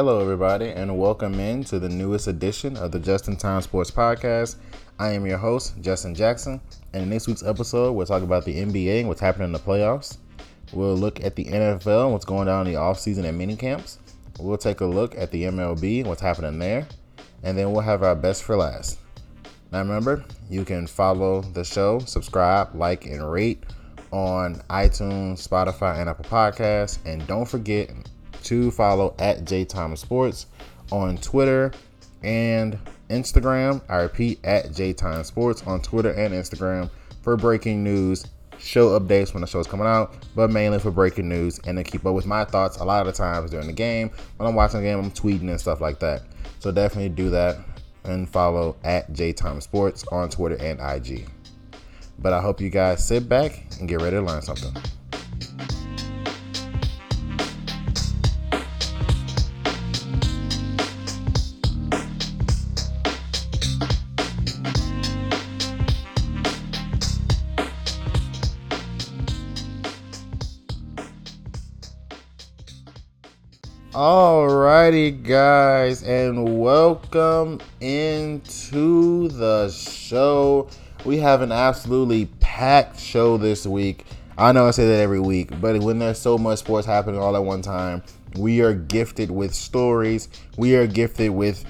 Hello, everybody, and welcome in to the newest edition of the Just in Time Sports Podcast. I am your host, Justin Jackson, and in this week's episode, we'll talk about the NBA and what's happening in the playoffs. We'll look at the NFL and what's going on in the offseason and mini camps. We'll take a look at the MLB and what's happening there, and then we'll have our best for last. Now, remember, you can follow the show, subscribe, like, and rate on iTunes, Spotify, and Apple Podcasts. And don't forget to follow at J Time Sports on Twitter and Instagram. I repeat, at J Time Sports on Twitter and Instagram for breaking news, show updates when the show's coming out, but mainly for breaking news and to keep up with my thoughts a lot of the times during the game. When I'm watching the game, I'm tweeting and stuff like that. So definitely do that and follow at J Time Sports on Twitter and IG. But I hope you guys sit back and get ready to learn something. Alrighty, guys, and welcome into the show. We have an absolutely packed show this week. I know I say that every week, but when there's so much sports happening all at one time, we are gifted with stories. We are gifted with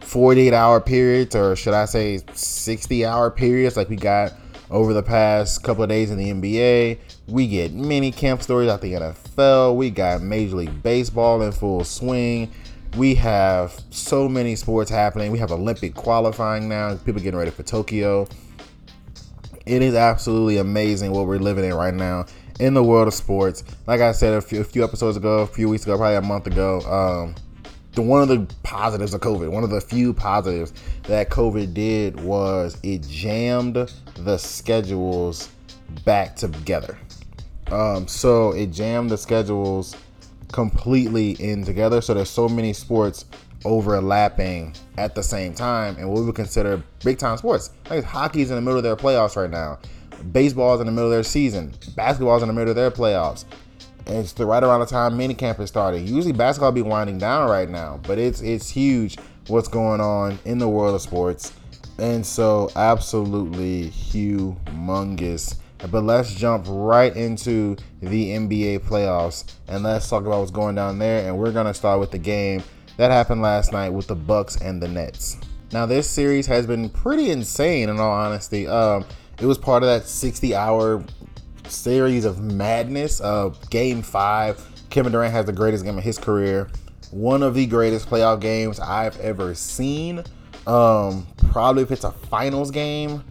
48 hour periods, or should I say 60 hour periods, like we got over the past couple of days in the NBA. We get mini camp stories out the NFL. We got Major League Baseball in full swing. We have so many sports happening. We have Olympic qualifying now. People getting ready for Tokyo. It is absolutely amazing what we're living in right now in the world of sports. Like I said a few, a few episodes ago, a few weeks ago, probably a month ago, um, the one of the positives of COVID, one of the few positives that COVID did was it jammed the schedules back together. Um, so it jammed the schedules completely in together. So there's so many sports overlapping at the same time, and what we would consider big time sports. Like hockey's in the middle of their playoffs right now. Baseball's in the middle of their season. Basketball's in the middle of their playoffs it's the right around the time mini camp is starting. Usually basketball be winding down right now, but it's it's huge what's going on in the world of sports, and so absolutely humongous. But let's jump right into the NBA playoffs and let's talk about what's going down there. And we're gonna start with the game that happened last night with the Bucks and the Nets. Now this series has been pretty insane, in all honesty. Um, it was part of that 60-hour series of madness. Uh, game five, Kevin Durant has the greatest game of his career. One of the greatest playoff games I've ever seen. Um, probably if it's a finals game,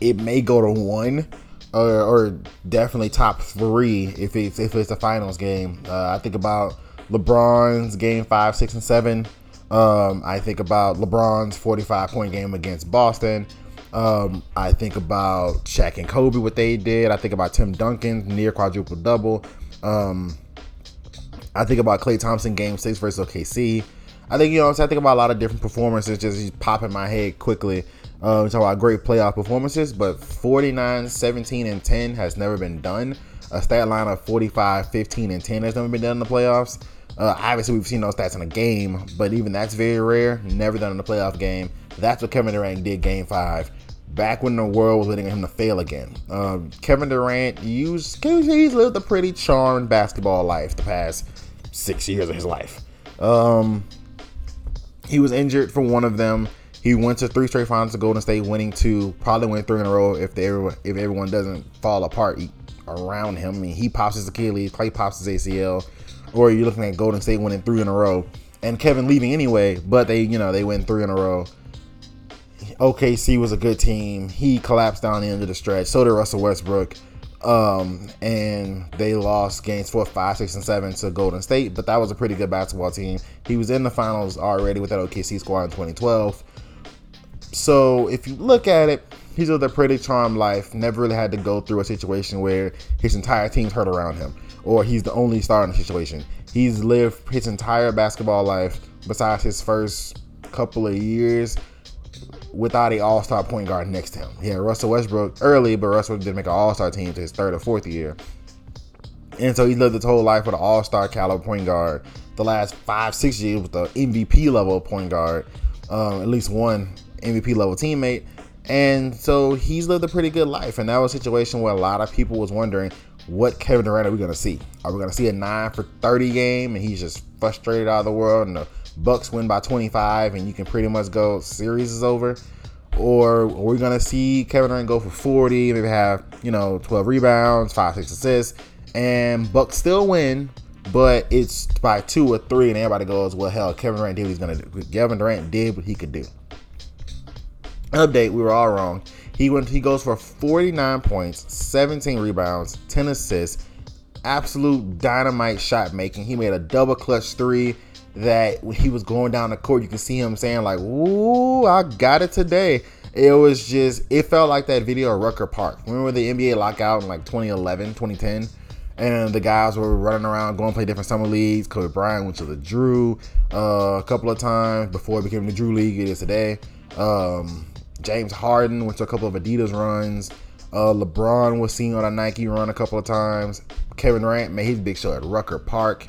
it may go to one, or, or definitely top three if it's if it's a finals game. Uh, I think about LeBron's game five, six, and seven. Um, I think about LeBron's 45 point game against Boston. Um, I think about Shaq and Kobe, what they did. I think about Tim Duncan, near quadruple double. Um, I think about Klay Thompson, game six versus OKC. I think, you know, I think about a lot of different performances just pop in my head quickly. Uh, talk about great playoff performances, but 49, 17, and 10 has never been done. A stat line of 45, 15, and 10 has never been done in the playoffs. Uh, obviously, we've seen those stats in a game, but even that's very rare. Never done in a playoff game. That's what Kevin Durant did game five back when the world was letting him to fail again. Um, Kevin Durant used he's lived a pretty charmed basketball life the past six years of his life. Um, he was injured for one of them. He went to three straight finals to Golden State, winning two. Probably win three in a row if they if everyone doesn't fall apart around him. I mean, he pops his Achilles, Klay pops his ACL, or you're looking at Golden State winning three in a row, and Kevin leaving anyway. But they, you know, they win three in a row. OKC was a good team. He collapsed down the end of the stretch. So did Russell Westbrook. Um, and they lost games four, five, six, and seven to Golden State. But that was a pretty good basketball team. He was in the finals already with that OKC squad in 2012. So if you look at it, he's lived a pretty charmed life. Never really had to go through a situation where his entire team's hurt around him, or he's the only star in the situation. He's lived his entire basketball life, besides his first couple of years without a All Star point guard next to him. Yeah, Russell Westbrook early, but Russell didn't make an All Star team to his third or fourth year. And so he lived his whole life with an All Star caliber point guard the last five, six years with the MVP level point guard, um, at least one MVP level teammate. And so he's lived a pretty good life. And that was a situation where a lot of people was wondering what Kevin Durant are we gonna see? Are we gonna see a nine for 30 game and he's just frustrated out of the world and the Bucks win by 25 and you can pretty much go series is over? Or are we're gonna see Kevin Durant go for 40, maybe have, you know, 12 rebounds, five, six assists, and Bucks still win, but it's by two or three, and everybody goes, Well hell, Kevin Durant did what he's gonna do. Kevin Durant did what he could do. Update, we were all wrong. He went he goes for 49 points, 17 rebounds, 10 assists, absolute dynamite shot making. He made a double clutch three that when he was going down the court, you can see him saying like, "Ooh, I got it today." It was just it felt like that video of Rucker Park. Remember the NBA lockout in like 2011, 2010? and the guys were running around going play different summer leagues. Kobe Bryant went to the Drew uh, a couple of times before it became the Drew League it is today. Um, James Harden went to a couple of Adidas runs. Uh, LeBron was seen on a Nike run a couple of times. Kevin Durant made his big show at Rucker Park.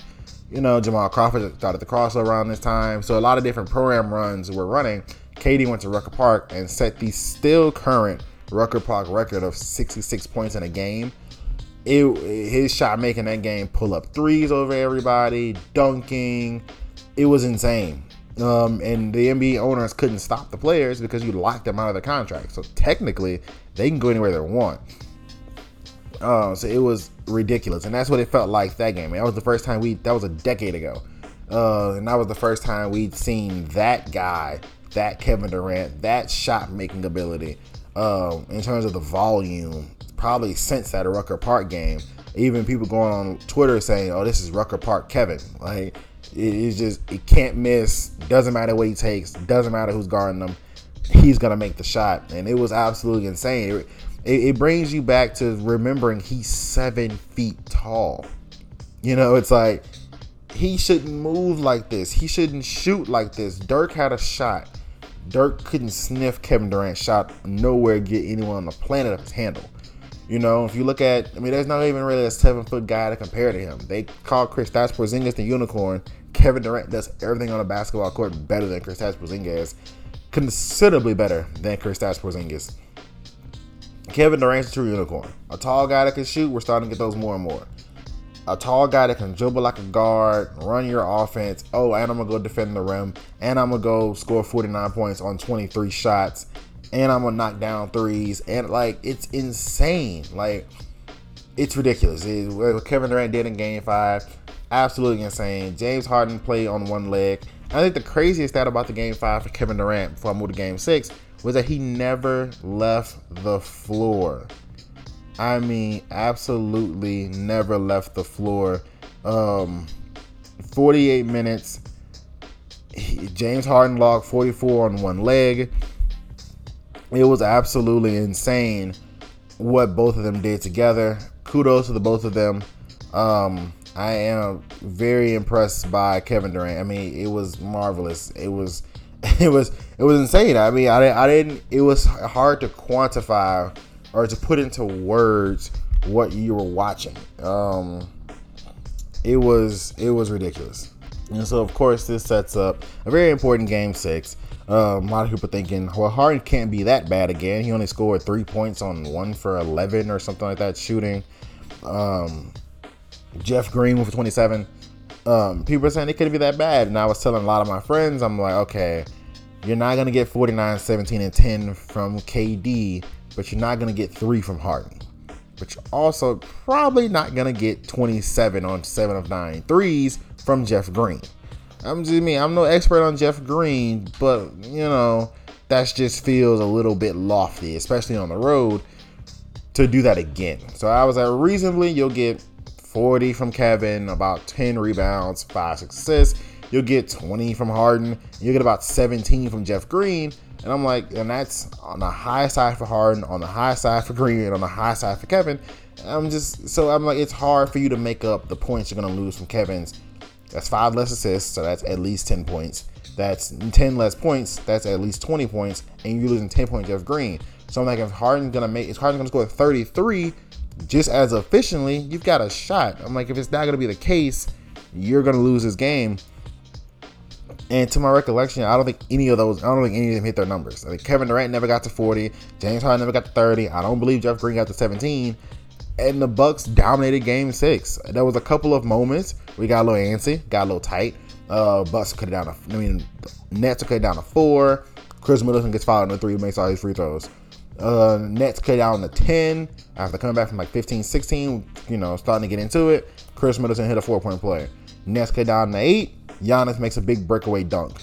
You know, Jamal Crawford started the crossover around this time. So a lot of different program runs were running. Katie went to Rucker Park and set the still current Rucker Park record of 66 points in a game. It, his shot making that game, pull up threes over everybody, dunking. It was insane. Um, and the NBA owners couldn't stop the players because you locked them out of the contract. So technically, they can go anywhere they want. Uh, so it was ridiculous, and that's what it felt like that game. That was the first time we. That was a decade ago, uh, and that was the first time we'd seen that guy, that Kevin Durant, that shot making ability, uh, in terms of the volume, probably since that Rucker Park game. Even people going on Twitter saying, "Oh, this is Rucker Park Kevin." Like it's just it can't miss. Doesn't matter what he takes. Doesn't matter who's guarding him. He's gonna make the shot, and it was absolutely insane. It, it, it brings you back to remembering he's seven feet tall. You know, it's like he shouldn't move like this. He shouldn't shoot like this. Dirk had a shot. Dirk couldn't sniff Kevin Durant's shot nowhere get anyone on the planet of his handle. You know, if you look at, I mean, there's not even really a seven foot guy to compare to him. They call Kristaps Porzingis the unicorn. Kevin Durant does everything on a basketball court better than Kristaps Porzingis, considerably better than Kristaps Porzingis. Kevin Durant's a true unicorn. A tall guy that can shoot, we're starting to get those more and more. A tall guy that can dribble like a guard, run your offense. Oh, and I'm gonna go defend the rim, and I'm gonna go score 49 points on 23 shots, and I'm gonna knock down threes, and like it's insane. Like it's ridiculous. It's what Kevin Durant did in Game Five absolutely insane. James Harden played on one leg. I think the craziest stat about the game five for Kevin Durant before I moved to game six was that he never left the floor. I mean, absolutely never left the floor. Um, 48 minutes. James Harden logged 44 on one leg. It was absolutely insane what both of them did together. Kudos to the both of them. Um, I am very impressed by Kevin Durant. I mean, it was marvelous. It was, it was, it was insane. I mean, I, I didn't. It was hard to quantify or to put into words what you were watching. Um, it was, it was ridiculous. And so, of course, this sets up a very important game six. Um, a lot of people thinking, well, Harden can't be that bad again. He only scored three points on one for 11 or something like that shooting. Um, Jeff Green for 27. Um, people are saying it couldn't be that bad. And I was telling a lot of my friends, I'm like, okay, you're not going to get 49, 17, and 10 from KD, but you're not going to get three from Harden. But you're also probably not going to get 27 on 7 of 9 threes from Jeff Green. I'm just me. I'm no expert on Jeff Green, but you know that just feels a little bit lofty, especially on the road, to do that again. So I was like, reasonably, you'll get 40 from Kevin, about 10 rebounds, 5 assists. You'll get 20 from Harden. You'll get about 17 from Jeff Green. And I'm like, and that's on the high side for Harden, on the high side for Green, on the high side for Kevin. I'm just, so I'm like, it's hard for you to make up the points you're going to lose from Kevin's. That's five less assists, so that's at least 10 points. That's 10 less points, that's at least 20 points, and you're losing 10 points Jeff Green. So I'm like, if Harden's gonna make, if Harden's gonna score 33, just as efficiently, you've got a shot. I'm like, if it's not to be the case, you're gonna lose this game. And to my recollection, I don't think any of those, I don't think any of them hit their numbers. Think Kevin Durant never got to 40, James Harden never got to 30. I don't believe Jeff Green got to 17. And the Bucks dominated Game Six. There was a couple of moments we got a little antsy, got a little tight. Uh, Bucks cut it down to, I mean, Nets cut it down to four. Khris Middleton gets fouled in the three, makes all his free throws. Uh, Nets cut down to 10 after coming back from like 15, 16, you know, starting to get into it. Khris Middleton hit a four point play. Nets cut down to eight. Giannis makes a big breakaway dunk.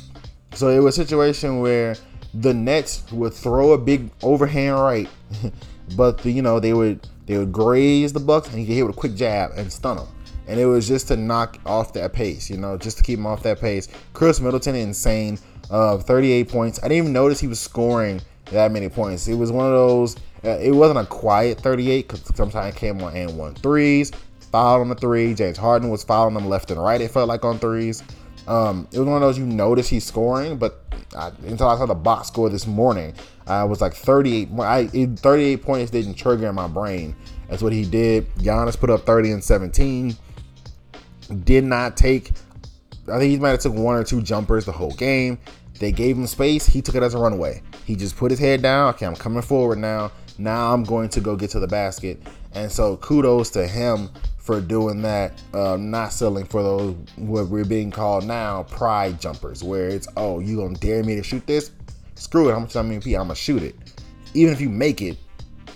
So it was a situation where the Nets would throw a big overhand right, but the, you know they would they would graze the Bucks and he could hit with a quick jab and stun them. And it was just to knock off that pace, you know, just to keep him off that pace. Khris Middleton, insane, uh, 38 points. I didn't even notice he was scoring that many points. It was one of those. Uh, it wasn't a quiet 38 because sometimes came on and one threes. Fouled on the three. James Harden was fouling them left and right. It felt like on threes. Um, it was one of those you notice he's scoring, but I, until I saw the box score this morning, I was like 38. I 38 points didn't trigger in my brain. That's what he did. Giannis put up 30 and 17. Did not take. I think he might have took one or two jumpers the whole game. They gave him space. He took it as a runaway. He just put his head down. Okay, I'm coming forward now. Now I'm going to go get to the basket. And so kudos to him for doing that, uh, not selling for those what we're being called now pride jumpers, where it's oh you gonna dare me to shoot this? Screw it, I'm MVP? I'm gonna shoot it. Even if you make it,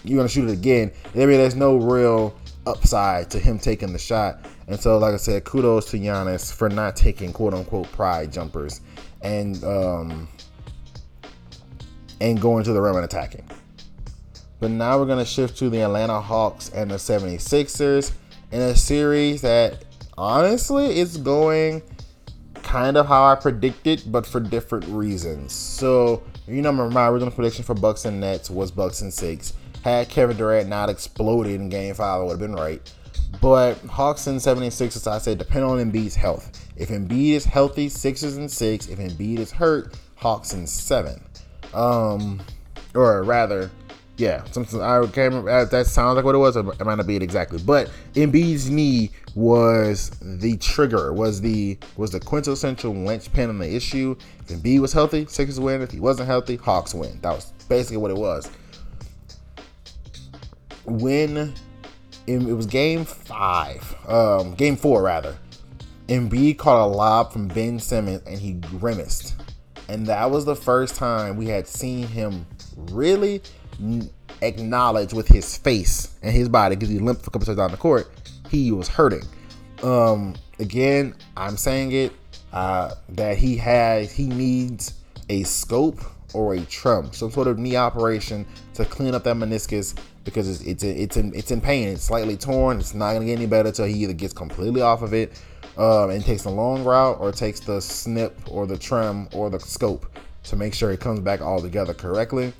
you're gonna shoot it again. There's no real upside to him taking the shot. And so, like I said, kudos to Giannis for not taking quote unquote pride jumpers and um, and going to the rim and attacking. But now we're to shift to the Atlanta Hawks and the 76ers in a series that honestly is going kind of how I predicted, but for different reasons. So, you know, my original prediction for Bucks and Nets was Bucks and six. Had Kevin Durant not exploded in game five, I would have been right. But Hawks and 76, as I said, depend on Embiid's health. If Embiid is healthy, Sixers and six. If Embiid is hurt, Hawks and seven. Um, or rather, yeah, something I can't remember. That sounds like what it was. It might not be it exactly, but Embiid's knee was the trigger, was the was the quintessential linchpin on the issue. If Embiid was healthy, Sixers win. If he wasn't healthy, Hawks win. That was basically what it was. When it was game five, um, game four rather, Embiid caught a lob from Ben Simmons and he grimaced, and that was the first time we had seen him really acknowledge with his face and his body because he limped for a couple times down the court. He was hurting. Um, again, I'm saying it uh, that he has he needs a scope or a trum, some sort of knee operation to clean up that meniscus because it's it's it's in it's in pain. It's slightly torn. It's not gonna get any better until he either gets completely off of it um, and takes the long route or takes the snip or the trim or the scope to make sure it comes back all together correctly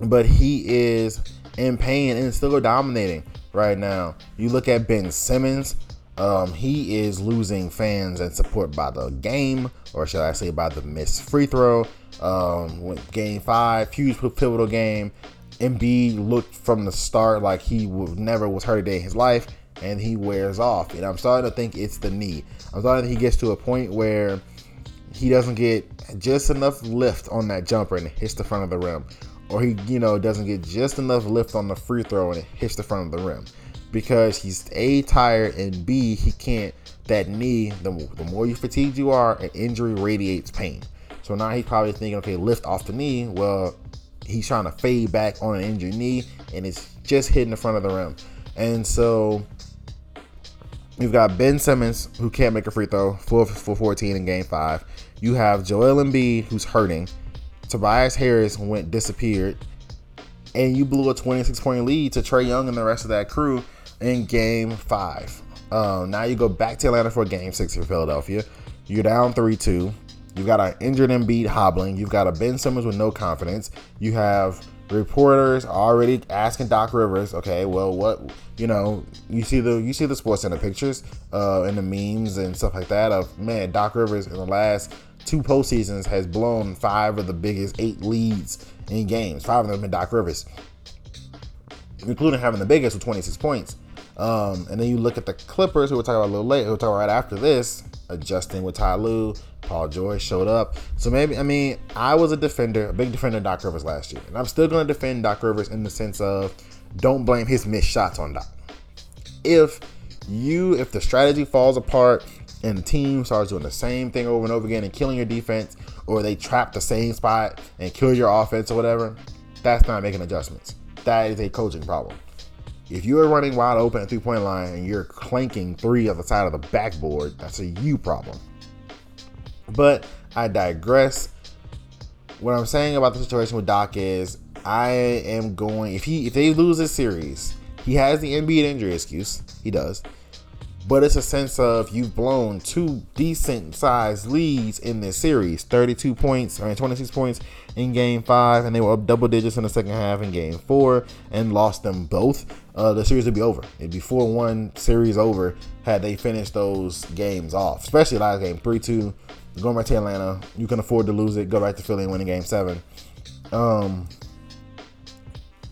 but he is in pain and still dominating right now. You look at Ben Simmons, um, he is losing fans and support by the game, or should I say by the missed free throw. Um, game five, huge pivotal game. Embiid looked from the start like he would never was hurt a day in his life, and he wears off. And I'm starting to think it's the knee. I'm starting he gets to a point where he doesn't get just enough lift on that jumper and hits the front of the rim or he, you know, doesn't get just enough lift on the free throw and it hits the front of the rim. Because he's a tired and b he can't that knee the, the more you fatigued you are an injury radiates pain. So now he's probably thinking okay lift off the knee. Well he's trying to fade back on an injured knee and it's just hitting the front of the rim. And so you've got Ben Simmons who can't make a free throw for for 14 in game 5 you have Joel Embiid who's hurting Tobias Harris went disappeared, and you blew a 26 point lead to Trae Young and the rest of that crew in Game Five. Um, now you go back to Atlanta for Game Six for Philadelphia. You're down three two. You've got an injured Embiid hobbling. You've got a Ben Simmons with no confidence. You have reporters already asking Doc Rivers, okay, well, what you know, you see the you see the Sports Center pictures uh, and the memes and stuff like that of man, Doc Rivers in the last two postseasons has blown five of the biggest eight leads in games. Five of them been Doc Rivers, including having the biggest with 26 points. Um, and then you look at the Clippers, who we'll talk about a little later, who we'll talk about right after this, adjusting with Ty Lue. Paul George showed up. So maybe, I mean, I was a defender, a big defender of Doc Rivers last year. And I'm still going to defend Doc Rivers in the sense of don't blame his missed shots on Doc. If you, if the strategy falls apart and the team starts doing the same thing over and over again and killing your defense, or they trap the same spot and kill your offense or whatever, that's not making adjustments. That is a coaching problem. If you're running wide open at three point line and you're clanking three on the side of the backboard, that's a you problem. But I digress. What I'm saying about the situation with Doc is I am going if he if they lose this series, he has the Embiid injury excuse. He does. But it's a sense of you've blown two decent sized leads in this series. 32 points, I mean 26 points in game five, and they were up double digits in the second half in game four and lost them both. Uh, the series would be over. It'd be 4 1 series over had they finished those games off, especially last game 3 2 going back to Atlanta. You can afford to lose it. Go right to Philly and win a game seven. Um,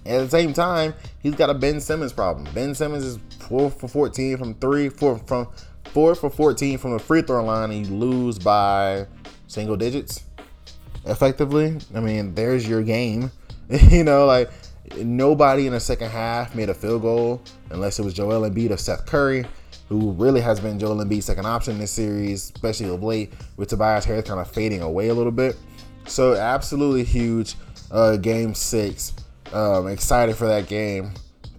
at the same time, he's got a Ben Simmons problem. Ben Simmons is four for 14 from three, four from four for 14 from the free throw line, and you lose by single digits effectively. I mean, there's your game. you know, like nobody in the second half made a field goal unless it was Joel Embiid or Seth Curry who really has been Joel Embiid's second option in this series, especially of late, with Tobias Harris kind of fading away a little bit. So absolutely huge uh, game six. Um, excited for that game.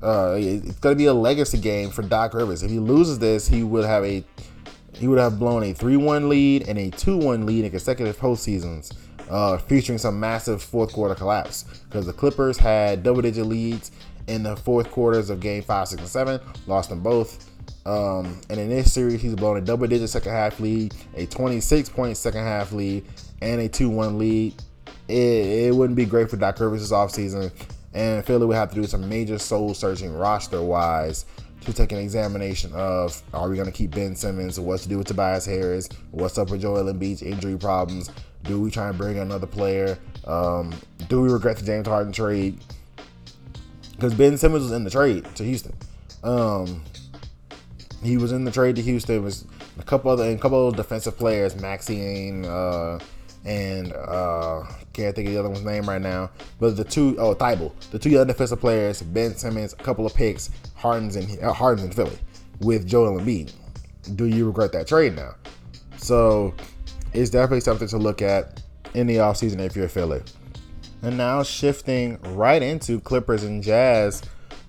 Uh, it's going to be a legacy game for Doc Rivers. If he loses this, he would have a he would have blown a 3-1 lead and a 2-1 lead in consecutive postseasons, uh, featuring some massive fourth quarter collapse because the Clippers had double-digit leads in the fourth quarters of Game Five, Six, and Seven, lost them both. Um, and in this series, he's blown a double digit second half lead, a 26 point second half lead, and a 2 1 lead. It, it, wouldn't be great for Doc Rivers offseason. And Philly would have to do some major soul searching roster wise to take an examination of are we going to keep Ben Simmons? What's to do with Tobias Harris? What's up with Joel Embiid's injury problems? Do we try and bring another player? Um, do we regret the James Harden trade? Because Ben Simmons was in the trade to Houston. Um, he was in the trade to Houston. Was a couple other a couple of defensive players, Maxine uh, and uh, can't think of the other one's name right now. But the two oh Thybulle, the two other defensive players, Ben Simmons, a couple of picks, Harden's and uh, Harden's in Philly with Joel Embiid. Do you regret that trade now? So it's definitely something to look at in the offseason if you're Philly. And now shifting right into Clippers and Jazz.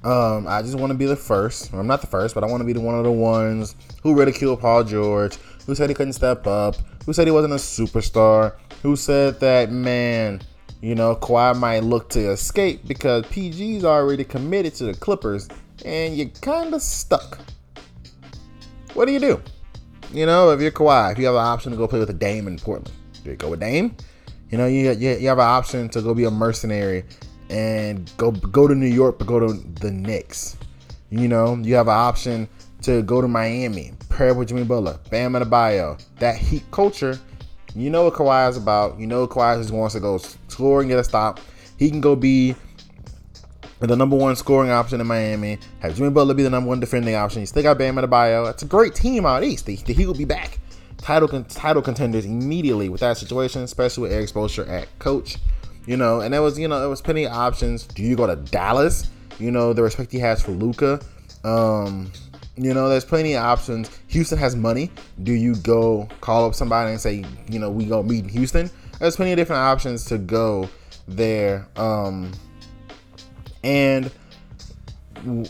Um, I just want to be the first. I'm not the first, but I want to be the one of the ones who ridiculed Paul George, who said he couldn't step up, who said he wasn't a superstar, who said that man, you know, Kawhi might look to escape because PG's already committed to the Clippers, and you're kind of stuck. What do you do? You know, if you're Kawhi, if you have an option to go play with a Dame in Portland, do you go with Dame? You know, you, you, you have an option to go be a mercenary and go go to New York, but go to the Knicks. You know, you have an option to go to Miami, pair with Jimmy Butler, Bam Adebayo. That Heat culture, you know what Kawhi is about. You know Kawhi just wants to go score and get a stop. He can go be the number one scoring option in Miami. Have Jimmy Butler be the number one defending option. You still got Bam Adebayo. It's a great team out east. The, the Heat will be back. Title title contenders immediately with that situation, especially with Erik Spoelstra at coach. You know, and there was, you know, there was plenty of options. Do you go to Dallas? You know, the respect he has for Luka. Um, you know, there's plenty of options. Houston has money. Do you go call up somebody and say, you know, we go meet in Houston? There's plenty of different options to go there. Um, and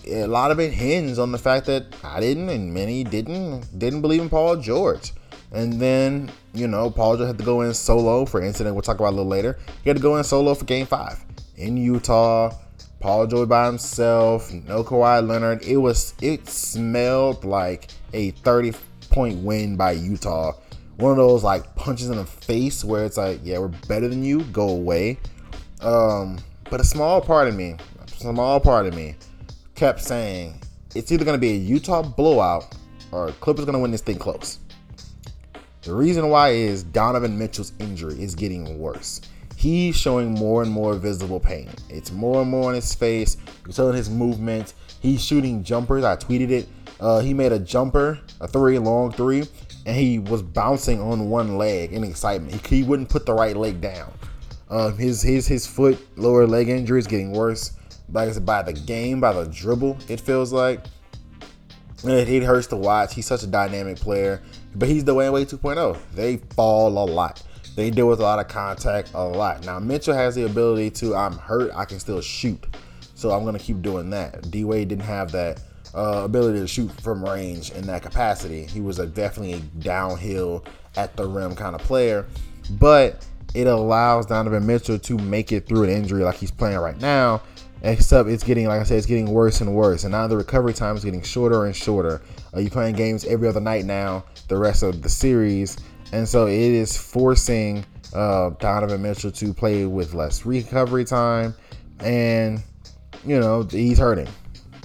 a lot of it hinges on the fact that I didn't and many didn't didn't believe in Paul George. And then, you know, Paul George had to go in solo for incident we'll talk about a little later. He had to go in solo for game five in Utah. Paul George by himself, no Kawhi Leonard. It was it smelled like a 30 point win by Utah. One of those like punches in the face where it's like, yeah, we're better than you, go away. Um, but a small part of me, a small part of me, kept saying it's either gonna be a Utah blowout or Clippers gonna win this thing close. The reason why is Donovan Mitchell's injury is getting worse. he's showing more and more visible pain. It's more and more on his face. You're telling his movements. He's shooting jumpers. I tweeted it. Uh, he made a jumper, a three, long three, and he was bouncing on one leg in excitement. He, he wouldn't put the right leg down. Um, his his his foot lower leg injury is getting worse. Like I said, by the game, by the dribble, it feels like. It, it hurts to watch. He's such a dynamic player, but he's the Dwyane Wade 2.0. They fall a lot. They deal with a lot of contact a lot. Now Mitchell has the ability to. I'm hurt. I can still shoot, so I'm gonna keep doing that. D Wade didn't have that uh, ability to shoot from range in that capacity. He was a definitely a downhill at the rim kind of player, but it allows Donovan Mitchell to make it through an injury like he's playing right now. Except it's getting, like I said, it's getting worse and worse, and now the recovery time is getting shorter and shorter. Are you playing games every other night now? The rest of the series, and so it is forcing uh, Donovan Mitchell to play with less recovery time, and you know he's hurting.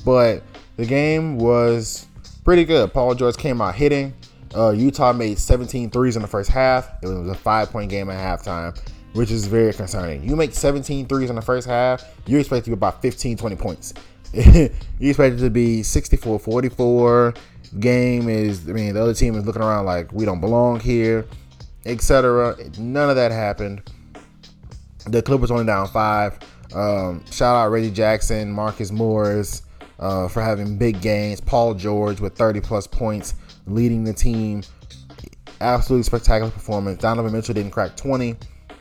But the game was pretty good. Paul George came out hitting. Uh, Utah made 17 threes in the first half. It was a five point game at halftime, which is very concerning. You make 17 threes in the first half, you expect to be about 15, 20 points. you expect it to be 64 44. Game is, I mean, the other team is looking around like we don't belong here, etc. None of that happened. The Clippers only down five. Um, shout out Reggie Jackson, Marcus Morris uh, for having big games. Paul George with 30 plus points leading the team. Absolutely spectacular performance. Donovan Mitchell didn't crack 20.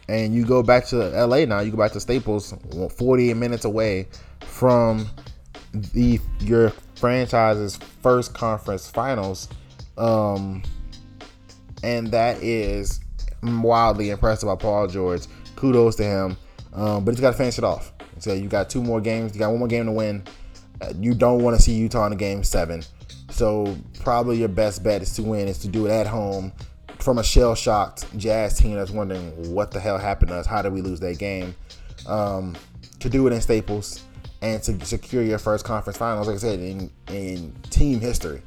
And you go back to LA now, you go back to Staples, 48 minutes away from the your franchise's first conference finals. Um, and that is wildly impressive by Paul George. Kudos to him. Um, but he's got to finish it off. So you got two more games. You got one more game to win. You don't want to see Utah in a game seven. So probably your best bet is to win is to do it at home from a shell shocked Jazz team that's wondering what the hell happened to us. How did we lose that game? Um, to do it in Staples and to secure your first conference finals, like I said, in in team history.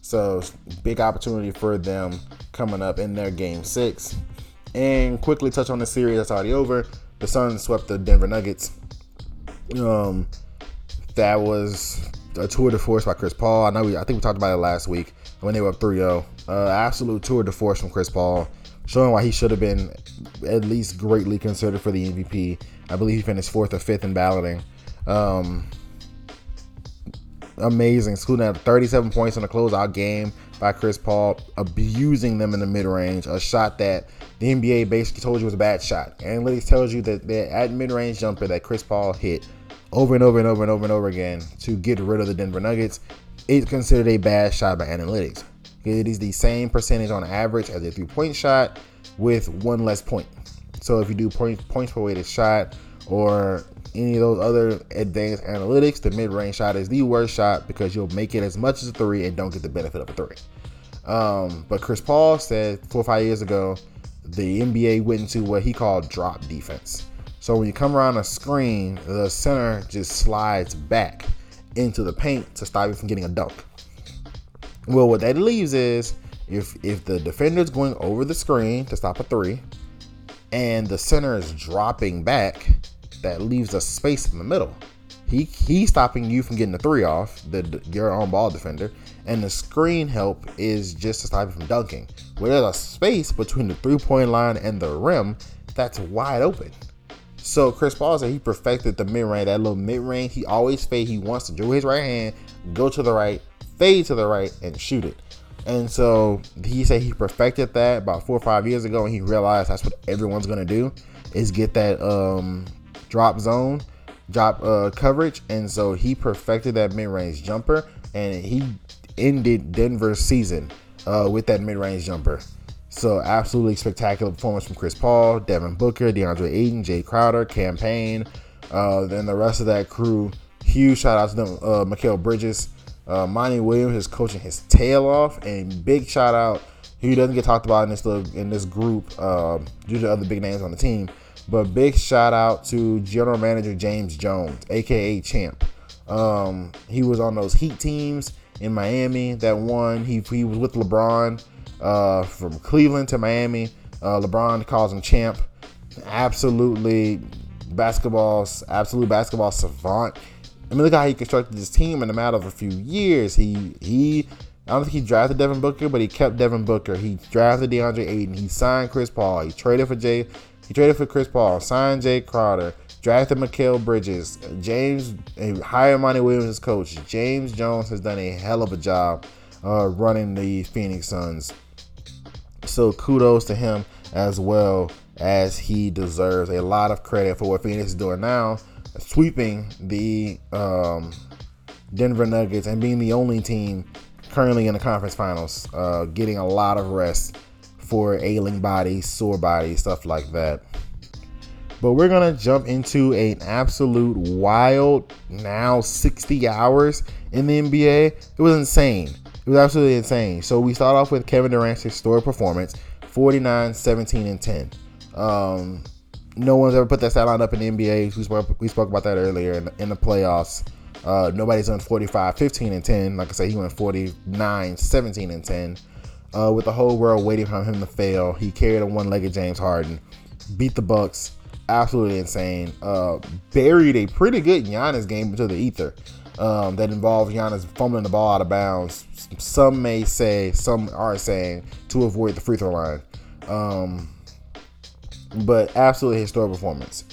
So big opportunity for them coming up in their game six. And quickly touch on the series that's already over. The Suns swept the Denver Nuggets. Um, that was a tour de force by Chris Paul. I know we, I think we talked about it last week when they were up 3-0. Uh, absolute tour de force from Chris Paul, showing why he should have been at least greatly considered for the MVP. I believe he finished fourth or fifth in balloting. Um, amazing. Scooting at 37 points in a closeout game by Chris Paul, abusing them in the mid range. A shot that the NBA basically told you was a bad shot. Analytics tells you that that mid range jumper that Chris Paul hit over and over and over and over and over again to get rid of the Denver Nuggets is considered a bad shot by analytics. It is the same percentage on average as a three point shot with one less point. So if you do point, points per weighted shot or any of those other advanced analytics, the mid range shot is the worst shot because you'll make it as much as a three and don't get the benefit of a three. Um, but Chris Paul said four or five years ago, the NBA went into what he called drop defense. So when you come around a screen, the center just slides back into the paint to stop you from getting a dunk. Well, what that leaves is if if the defender is going over the screen to stop a three, and the center is dropping back, that leaves a space in the middle. He he's stopping you from getting the three off, the your on ball defender, and the screen help is just to stop you from dunking. Where there's a space between the three point line and the rim, that's wide open. So Chris Paul said he perfected the mid range, that little mid range. He always fade. He wants to do his right hand, go to the right, fade to the right, and shoot it. And so he said he perfected that about four or five years ago, and he realized that's what everyone's gonna do is get that um, drop zone, drop uh, coverage. And so he perfected that mid range jumper, and he ended Denver's season uh, with that mid range jumper. So absolutely spectacular performance from Chris Paul, Devin Booker, DeAndre Ayton, Jae Crowder, Cam Payne, uh, then the rest of that crew. Huge shout out to them, uh, Mikal Bridges, uh, Monty Williams is coaching his tail off, and big shout out. He doesn't get talked about in this little, in this group uh, due to other big names on the team, but big shout out to General Manager James Jones, aka Champ. Um, he was on those Heat teams in Miami that won. He he was with LeBron uh, from Cleveland to Miami. Uh, LeBron calls him champ. absolutely basketball, absolute basketball savant. I mean, look how he constructed his team in a matter of a few years. He he I don't think he drafted Devin Booker, but he kept Devin Booker. He drafted DeAndre Ayton. He signed Chris Paul. He traded for Jae. He traded for Chris Paul. Signed Jae Crowder. Drafted Mikal Bridges. James hired Monty Williams as coach. James Jones has done a hell of a job uh, running the Phoenix Suns. So kudos to him as well as he deserves a lot of credit for what Phoenix is doing now, sweeping the um, Denver Nuggets and being the only team currently in the conference finals, uh, getting a lot of rest for ailing bodies, sore bodies, stuff like that. But we're gonna jump into an absolute wild now 60 hours in the NBA. It was insane. It was absolutely insane. So we start off with Kevin Durant's historic performance 49, 17, and 10. Um, no one's ever put that stat line up in the NBA. We spoke, we spoke about that earlier in, in the playoffs. Uh, nobody's done 45, 15, and 10. Like I said, he went 49, 17, and 10. Uh, with the whole world waiting for him to fail, he carried a one-legged James Harden, beat the Bucks, absolutely insane. Uh, buried a pretty good Giannis game into the ether um, that involved Giannis fumbling the ball out of bounds. Some may say, some are saying, to avoid the free throw line. Um, but absolutely historic performance.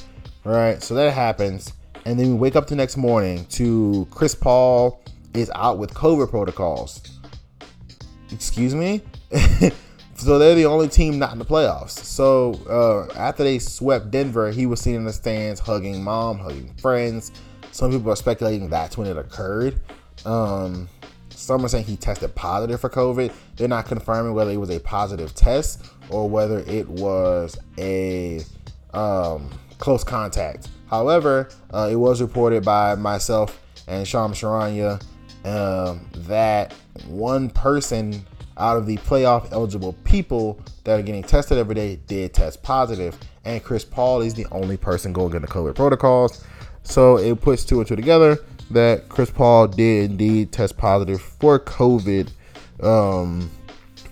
Right, so that happens and then we wake up the next morning to Chris Paul is out with COVID protocols. Excuse me? so they're the only team not in the playoffs. So uh, after they swept Denver, he was seen in the stands hugging mom, hugging friends. Some people are speculating that's when it occurred. Um, some are saying he tested positive for COVID. They're not confirming whether it was a positive test or whether it was a um, close contact. However, uh, it was reported by myself and Shams Charania um, that one person out of the playoff eligible people that are getting tested every day did test positive, and Chris Paul is the only person going into COVID protocols. So it puts two and two together that Chris Paul did indeed test positive for COVID um,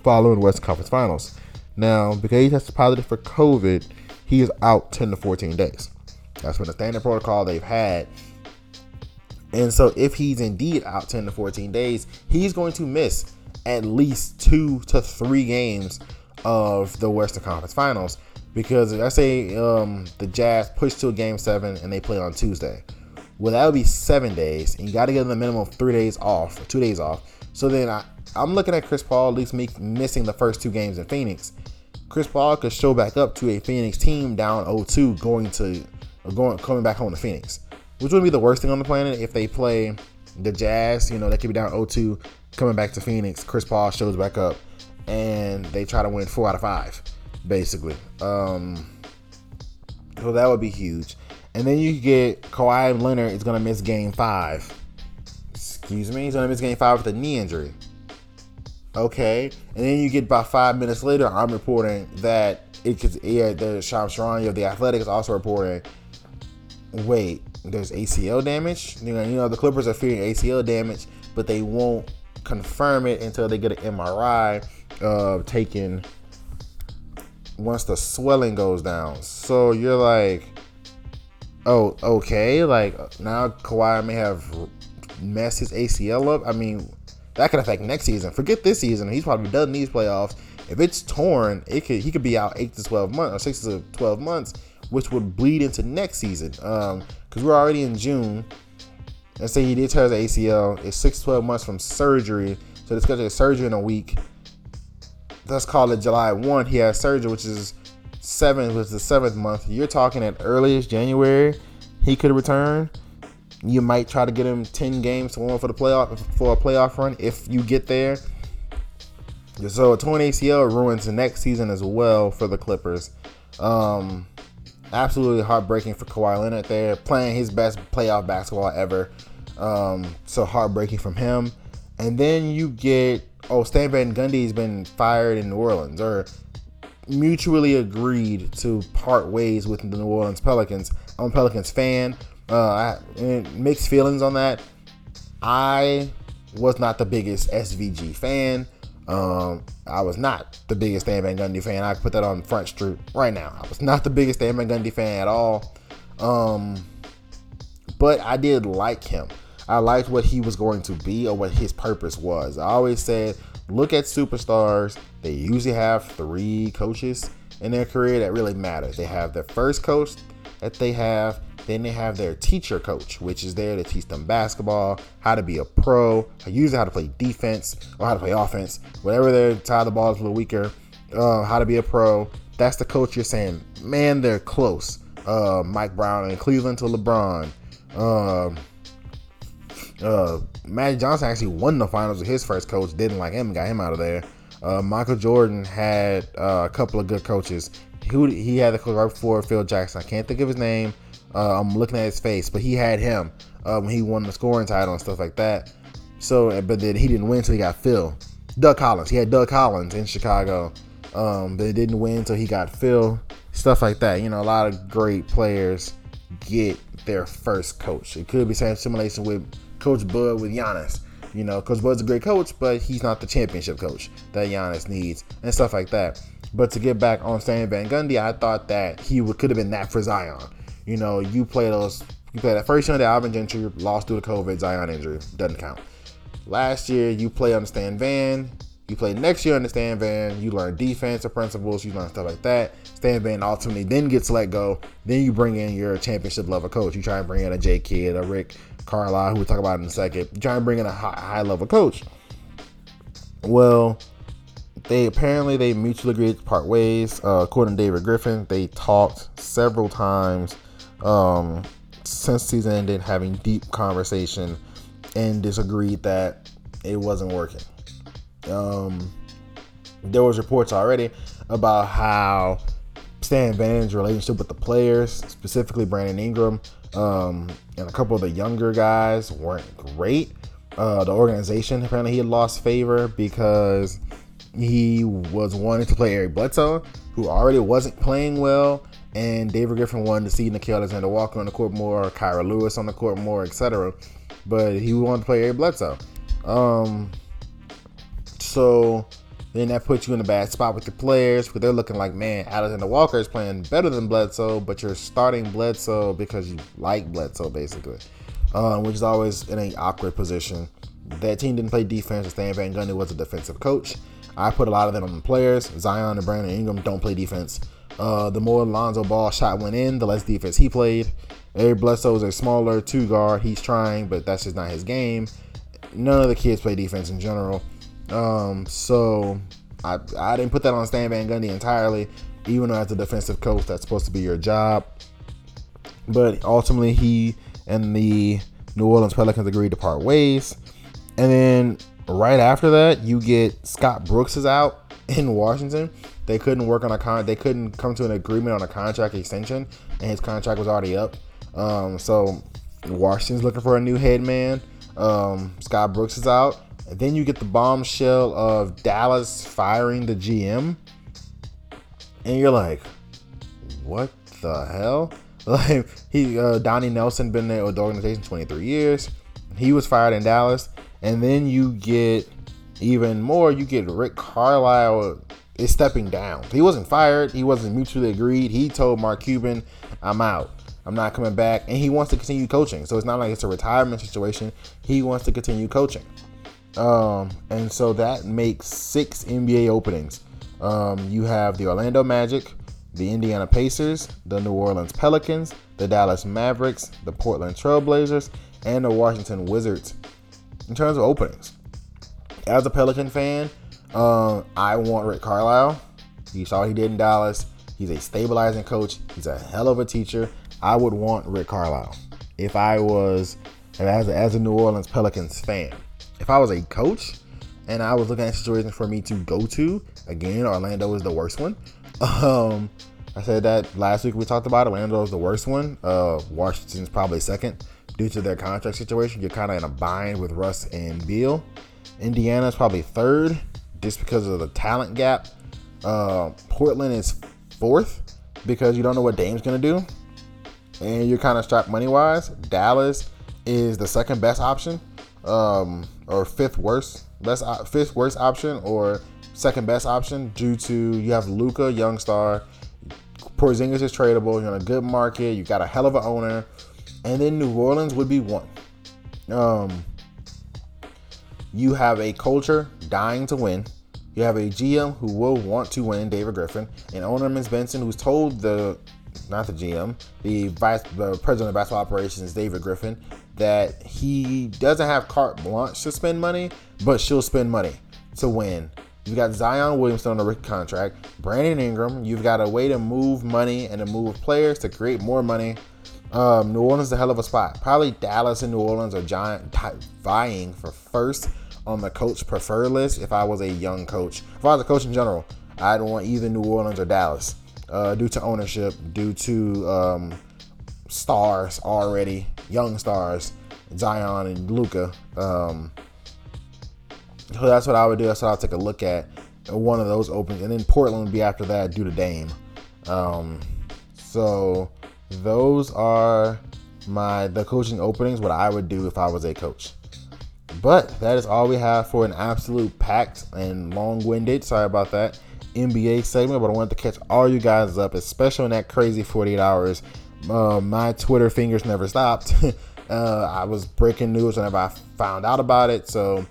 following West Conference Finals. Now, because he tested positive for COVID, he is out 10 to 14 days. That's been the standard protocol they've had. And so, if he's indeed out 10 to 14 days, he's going to miss at least two to three games of the Western Conference Finals. Because I say um, the Jazz push to a game seven and they play on Tuesday. Well, that would be seven days, and you got to get them a minimum of three days off, or two days off. So then I, I'm looking at Chris Paul at least me missing the first two games in Phoenix. Chris Paul could show back up to a Phoenix team down 0-2 going to going coming back home to Phoenix, which would be the worst thing on the planet if they play the Jazz. You know, they could be down 0-2 coming back to Phoenix. Chris Paul shows back up, and they try to win four out of five, basically. Um, so that would be huge. And then you get Kawhi Leonard is gonna miss Game Five. Excuse me, he's gonna miss Game Five with a knee injury. Okay, and then you get about five minutes later, I'm reporting that it could. Yeah, the Shams Charania of the Athletics also reporting wait, there's ACL damage. You know, you know the Clippers are fearing ACL damage, but they won't confirm it until they get an MRI uh, taken once the swelling goes down. So you're like, oh, okay, like now Kawhi may have messed his ACL up. I mean, that could affect next season. Forget this season. He's probably done these playoffs. If it's torn, it could he could be out eight to twelve months or six to twelve months which would bleed into next season. Um, because we're already in June. Let's say he did tear his ACL. It's six to 12 months from surgery. So they schedule a surgery in a week. Let's call it July 1. He has surgery, which is seventh, is the seventh month. You're talking at earliest January. He could return. You might try to get him 10 games to one for the playoff for a playoff run if you get there. So a torn ACL ruins the next season as well for the Clippers. Um, absolutely heartbreaking for Kawhi Leonard there, playing his best playoff basketball ever. Um, so heartbreaking from him. And then you get oh Stan Van Gundy's been fired in New Orleans or mutually agreed to part ways with the New Orleans Pelicans. I'm a Pelicans fan. Uh, I, mixed feelings on that. I was not the biggest SVG fan. Um, I was not the biggest Stan Van Gundy fan. I put that on Front Street right now. I was not the biggest Stan Van Gundy fan at all. Um, but I did like him. I liked what he was going to be or what his purpose was. I always said, look at superstars. They usually have three coaches in their career that really matter. They have their first coach that they have, then they have their teacher coach, which is there to teach them basketball, how to be a pro, usually how to play defense or how to play offense, whatever side of the ball is a little weaker, uh, how to be a pro. That's the coach you're saying, man, they're close. Uh, Mike Brown in Cleveland to LeBron. Um, uh, Magic Johnson actually won the finals with his first coach. Didn't like him, got him out of there. Uh, Michael Jordan had uh, a couple of good coaches. He, he had the coach right before Phil Jackson. I can't think of his name. Uh, I'm looking at his face, but he had him uh, when he won the scoring title and stuff like that. So, but then he didn't win until he got Phil. Doug Collins. He had Doug Collins in Chicago, um, he didn't win until he got Phil. Stuff like that. You know, a lot of great players get their first coach. It could be same simulation with Coach Bud with Giannis. You know, Coach Bud's a great coach, but he's not the championship coach that Giannis needs and stuff like that. But to get back on Stan Van Gundy, I thought that he would, could have been that for Zion. You know, you play those, you play that first year that Alvin Gentry lost due to COVID, Zion injury doesn't count. Last year, you play on the Stan Van. You play next year on the Stan Van. You learn defensive principles. You learn stuff like that. Stan Van ultimately then gets let go. Then you bring in your championship level coach. You try and bring in a J Kidd, a Rick Carlisle, who we'll talk about in a second. You try and bring in a high, high level coach. Well, they apparently they mutually agreed to part ways. Uh, according to David Griffin, they talked several times um, since season ended, having deep conversation, and disagreed that it wasn't working. Um, there was reports already about how Stan Van's relationship with the players, specifically Brandon Ingram, um, and a couple of the younger guys weren't great. Uh, the organization apparently he had lost favor because he was wanting to play Eric Bledsoe, who already wasn't playing well, and David Griffin wanted to see Nickeil Alexander Walker on the court more, Kira Lewis on the court more, etc. But he wanted to play Eric Bledsoe. Um, so then that puts you in a bad spot with the players because they're looking like, man, Alexander Walker is playing better than Bledsoe, but you're starting Bledsoe because you like Bledsoe, basically, um, which is always in an awkward position. That team didn't play defense. Stan Van Gundy was a defensive coach. I put a lot of that on the players. Zion and Brandon Ingram don't play defense. Uh, the more Lonzo Ball shot went in, the less defense he played. Eric Bledsoe is a smaller two guard. He's trying, but that's just not his game. None of the kids play defense in general. Um, so I, I didn't put that on Stan Van Gundy entirely, even though as a defensive coach, that's supposed to be your job. But ultimately, he and the New Orleans Pelicans agreed to part ways. And then right after that, you get Scott Brooks is out in Washington. They couldn't work on a con. They couldn't come to an agreement on a contract extension, and his contract was already up. Um, so Washington's looking for a new head man. Um, Scott Brooks is out. And then you get the bombshell of Dallas firing the GM. And you're like, what the hell? Like he uh, Donnie Nelson been there with the organization 23 years. He was fired in Dallas. And then you get even more, you get Rick Carlisle is stepping down. He wasn't fired, he wasn't mutually agreed. He told Mark Cuban, I'm out. I'm not coming back. And he wants to continue coaching. So it's not like it's a retirement situation. He wants to continue coaching. Um, and so that makes six NBA openings. Um, you have the Orlando Magic, the Indiana Pacers, the New Orleans Pelicans, the Dallas Mavericks, the Portland Trailblazers, and the Washington Wizards. In terms of openings, as a Pelican fan, uh, I want Rick Carlisle. You saw he did in Dallas. He's a stabilizing coach. He's a hell of a teacher. I would want Rick Carlisle if I was as as a New Orleans Pelicans fan if I was a coach and I was looking at situations for me to go to, again, Orlando is the worst one. Um, I said that last week we talked about Orlando is the worst one. Uh, Washington's probably second due to their contract situation. You're kind of in a bind with Russ and Beal. Indiana's probably third just because of the talent gap. Uh, Portland is fourth because you don't know what Dame's going to do. And you're kind of strapped money wise. Dallas is the second best option um, or fifth worst best fifth worst option or second best option due to you have Luka, young star. Porzingis is tradable. You're in a good market. You got a hell of an owner, and then New Orleans would be one. Um, you have a culture dying to win. You have a GM who will want to win, David Griffin, and owner Ms. Benson, who's told the not the GM, the vice the president of basketball operations, David Griffin, that he doesn't have carte blanche to spend money, but she'll spend money to win. You've got Zion Williamson on a rookie contract, Brandon Ingram. You've got a way to move money and to move players to create more money. Um, New Orleans is a hell of a spot. Probably Dallas and New Orleans are giant vying for first on the coach prefer list. If I was a young coach, if I was a coach in general, I'd want either New Orleans or Dallas uh, due to ownership, due to um, stars already, young stars, Zion and Luka. Um, so that's what I would do. That's what I'll take a look at one of those openings, and then Portland would be after that due to Dame. Um, so those are my the coaching openings. What I would do if I was a coach. But that is all we have for an absolute packed and long-winded. Sorry about that. NBA segment, but I wanted to catch all you guys up, especially in that crazy 48 hours. Uh, my Twitter fingers never stopped. uh, I was breaking news whenever I found out about it. So,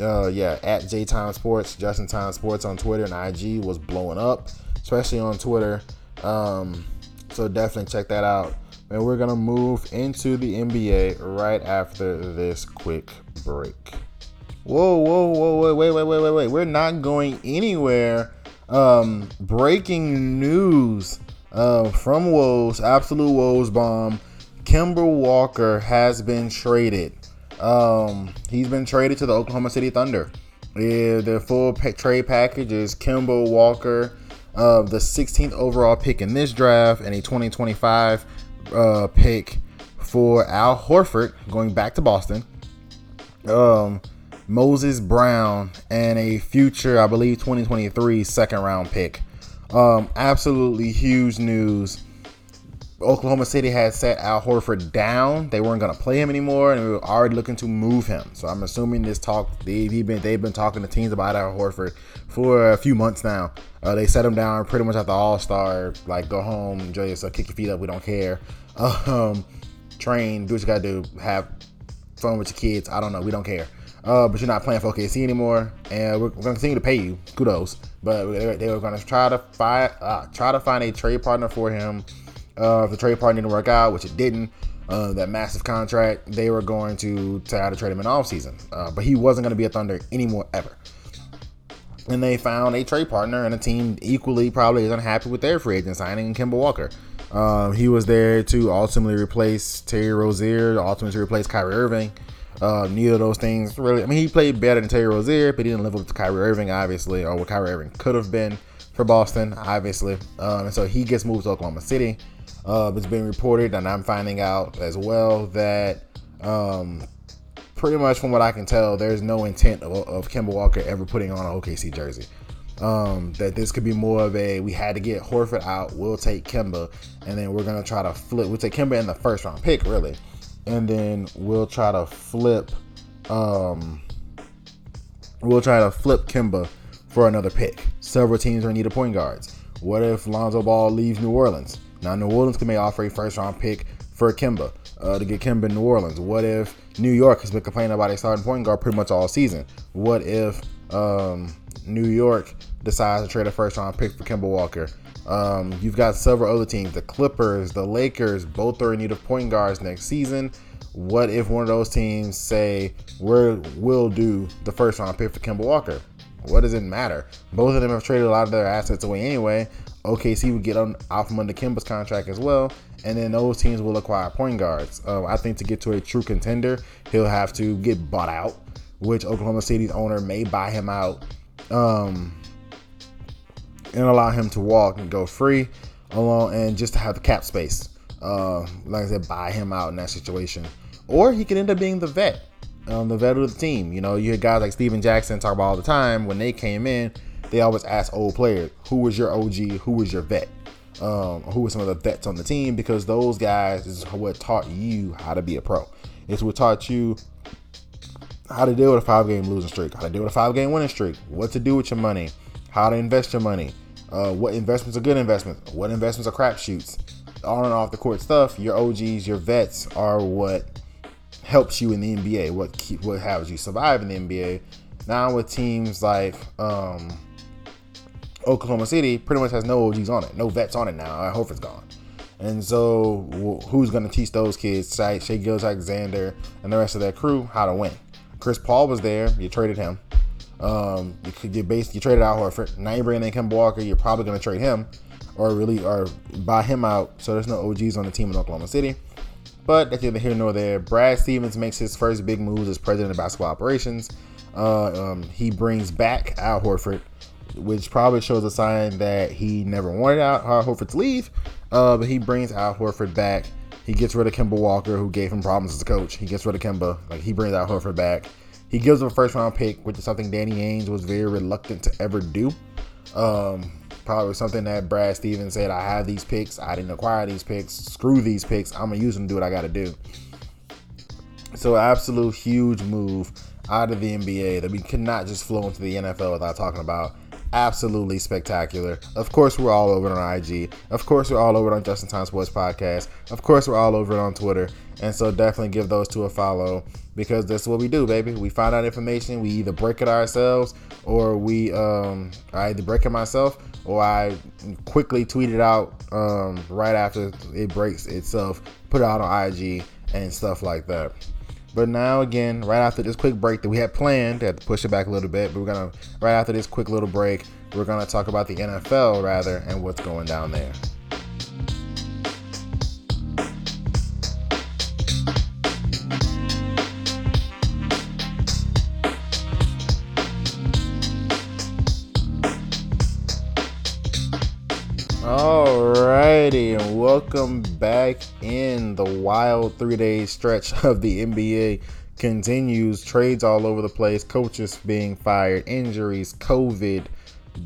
uh, yeah, at J Time Sports, Justin Time Sports on Twitter and IG was blowing up, especially on Twitter. Um, so definitely check that out. And we're gonna move into the NBA right after this quick break. Whoa, whoa, whoa, wait, wait, wait, wait, wait. We're not going anywhere um, breaking news uh, from Woj, Absolute Woj Bomb. Kemba Walker has been traded. Um, he's been traded to the Oklahoma City Thunder. Yeah, the full trade package is Kemba Walker, uh, the 16th overall pick in this draft, and a 2025 uh, pick for Al Horford going back to Boston. Um, Moses Brown, and a future, I believe, 2023 second round pick. Um, absolutely huge news. Oklahoma City had set Al Horford down. They weren't going to play him anymore, and we were already looking to move him. So I'm assuming this talk they've been they've been talking to teams about Al Horford for a few months now. Uh, they set him down pretty much at the All Star, like go home, enjoy yourself, kick your feet up. We don't care. Um, train, do what you got to do, have fun with your kids. I don't know. We don't care. Uh, but you're not playing for OKC anymore, and we're, we're going to continue to pay you. Kudos, but they, they were going to try to find uh, try to find a trade partner for him. Uh, if the trade partner didn't work out, which it didn't, uh, that massive contract, they were going to try to trade him in off season. Uh, but he wasn't going to be a Thunder anymore ever. And they found a trade partner and a team equally probably is unhappy with their free agent signing, Kemba Walker. Um, he was there to ultimately replace Terry Rozier, ultimately replace Kyrie Irving. Uh, neither of those things really. I mean, he played better than Terry Rozier, but he didn't live up to Kyrie Irving, obviously, or what Kyrie Irving could have been for Boston, obviously. Um, and so he gets moved to Oklahoma City. Uh, it's been reported, and I'm finding out as well that um, pretty much from what I can tell, there's no intent of, of Kemba Walker ever putting on an OKC jersey. Um, that this could be more of a we had to get Horford out, we'll take Kemba, and then we're gonna try to flip. We'll take Kemba in the first round pick, really and then we'll try to flip um we'll try to flip Kemba for another pick. Several teams are in need of point guards. What if Lonzo Ball leaves New Orleans? Now New Orleans can may offer a first round pick for Kemba uh, to get Kemba in New Orleans. What if New York has been complaining about a starting point guard pretty much all season? What if um, New York decides to trade a first round pick for Kemba Walker? Um, you've got several other teams, the Clippers, the Lakers, both are in need of point guards next season. What if one of those teams say we will do the first round pick for Kemba Walker? What does it matter? Both of them have traded a lot of their assets away anyway. OKC would get on, out from under Kemba's contract as well, and then those teams will acquire point guards. Um, I think to get to a true contender, he'll have to get bought out, which Oklahoma City's owner may buy him out. Um, and allow him to walk and go free along and just to have the cap space. Uh, like I said, buy him out in that situation. Or he could end up being the vet, um, the vet of the team. You know, you had guys like Stephen Jackson talk about all the time when they came in, they always ask old players, who was your OG, who was your vet? Um, who were some of the vets on the team because those guys is what taught you how to be a pro. It's what taught you how to deal with a five game losing streak, how to deal with a five game winning streak, what to do with your money, how to invest your money, uh, what investments are good investments, what investments are crapshoots, on and off the court stuff. Your OGs, your vets are what helps you in the NBA, what keep, what helps you survive in the NBA. Now with teams like um, Oklahoma City, pretty much has no OGs on it, no vets on it now. I hope it's gone. And so, who's going to teach those kids, Shai Gilgeous-Alexander, and the rest of that crew, how to win? Chris Paul was there. You traded him. Um, you could get. You traded out Horford. Now you bring in Kemba Walker. You're probably going to trade him, or really, or buy him out. So there's no OGs on the team in Oklahoma City. But that's neither here nor there. Brad Stevens makes his first big moves as president of basketball operations. Uh, um, he brings back Al Horford, which probably shows a sign that he never wanted Al Horford to leave. Uh, but he brings Al Horford back. He gets rid of Kemba Walker, who gave him problems as a coach. He gets rid of Kemba. Like he brings Al Horford back. He gives him a first round pick, which is something Danny Ainge was very reluctant to ever do. Um, probably something that Brad Stevens said, I have these picks. I didn't acquire these picks. Screw these picks. I'm going to use them to do what I got to do. So, absolute huge move out of the NBA that we could not just flow into the NFL without talking about absolutely spectacular. Of course, we're all over it on IG. Of course, we're all over it on Justin Time Sports Podcast. Of course, we're all over it on Twitter. And so definitely give those two a follow because that's what we do, baby. We find out information, we either break it ourselves or we um I either break it myself or I quickly tweet it out um, right after it breaks itself, put it out on IG and stuff like that. But now again, right after this quick break that we had planned, had to push it back a little bit, but we're gonna right after this quick little break, we're gonna talk about the NFL rather and what's going down there. Alrighty, and welcome back in the wild three day stretch of the NBA continues. Trades all over the place, coaches being fired, injuries, COVID,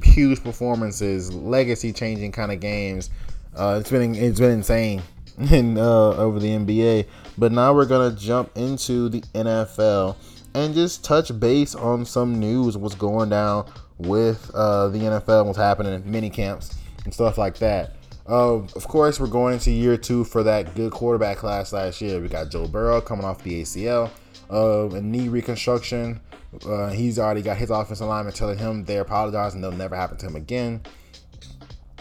huge performances, legacy changing kind of games. Uh, it's been it's been insane in uh, over the NBA. But now we're gonna jump into the NFL and just touch base on some news, what's going down with uh, the NFL, what's happening in mini camps and stuff like that. Uh, of course, we're going into year two for that good quarterback class last year. We got Joe Burrow coming off the ACL, uh, a knee reconstruction. Uh, he's already got his offensive lineman telling him they apologize and they'll never happen to him again.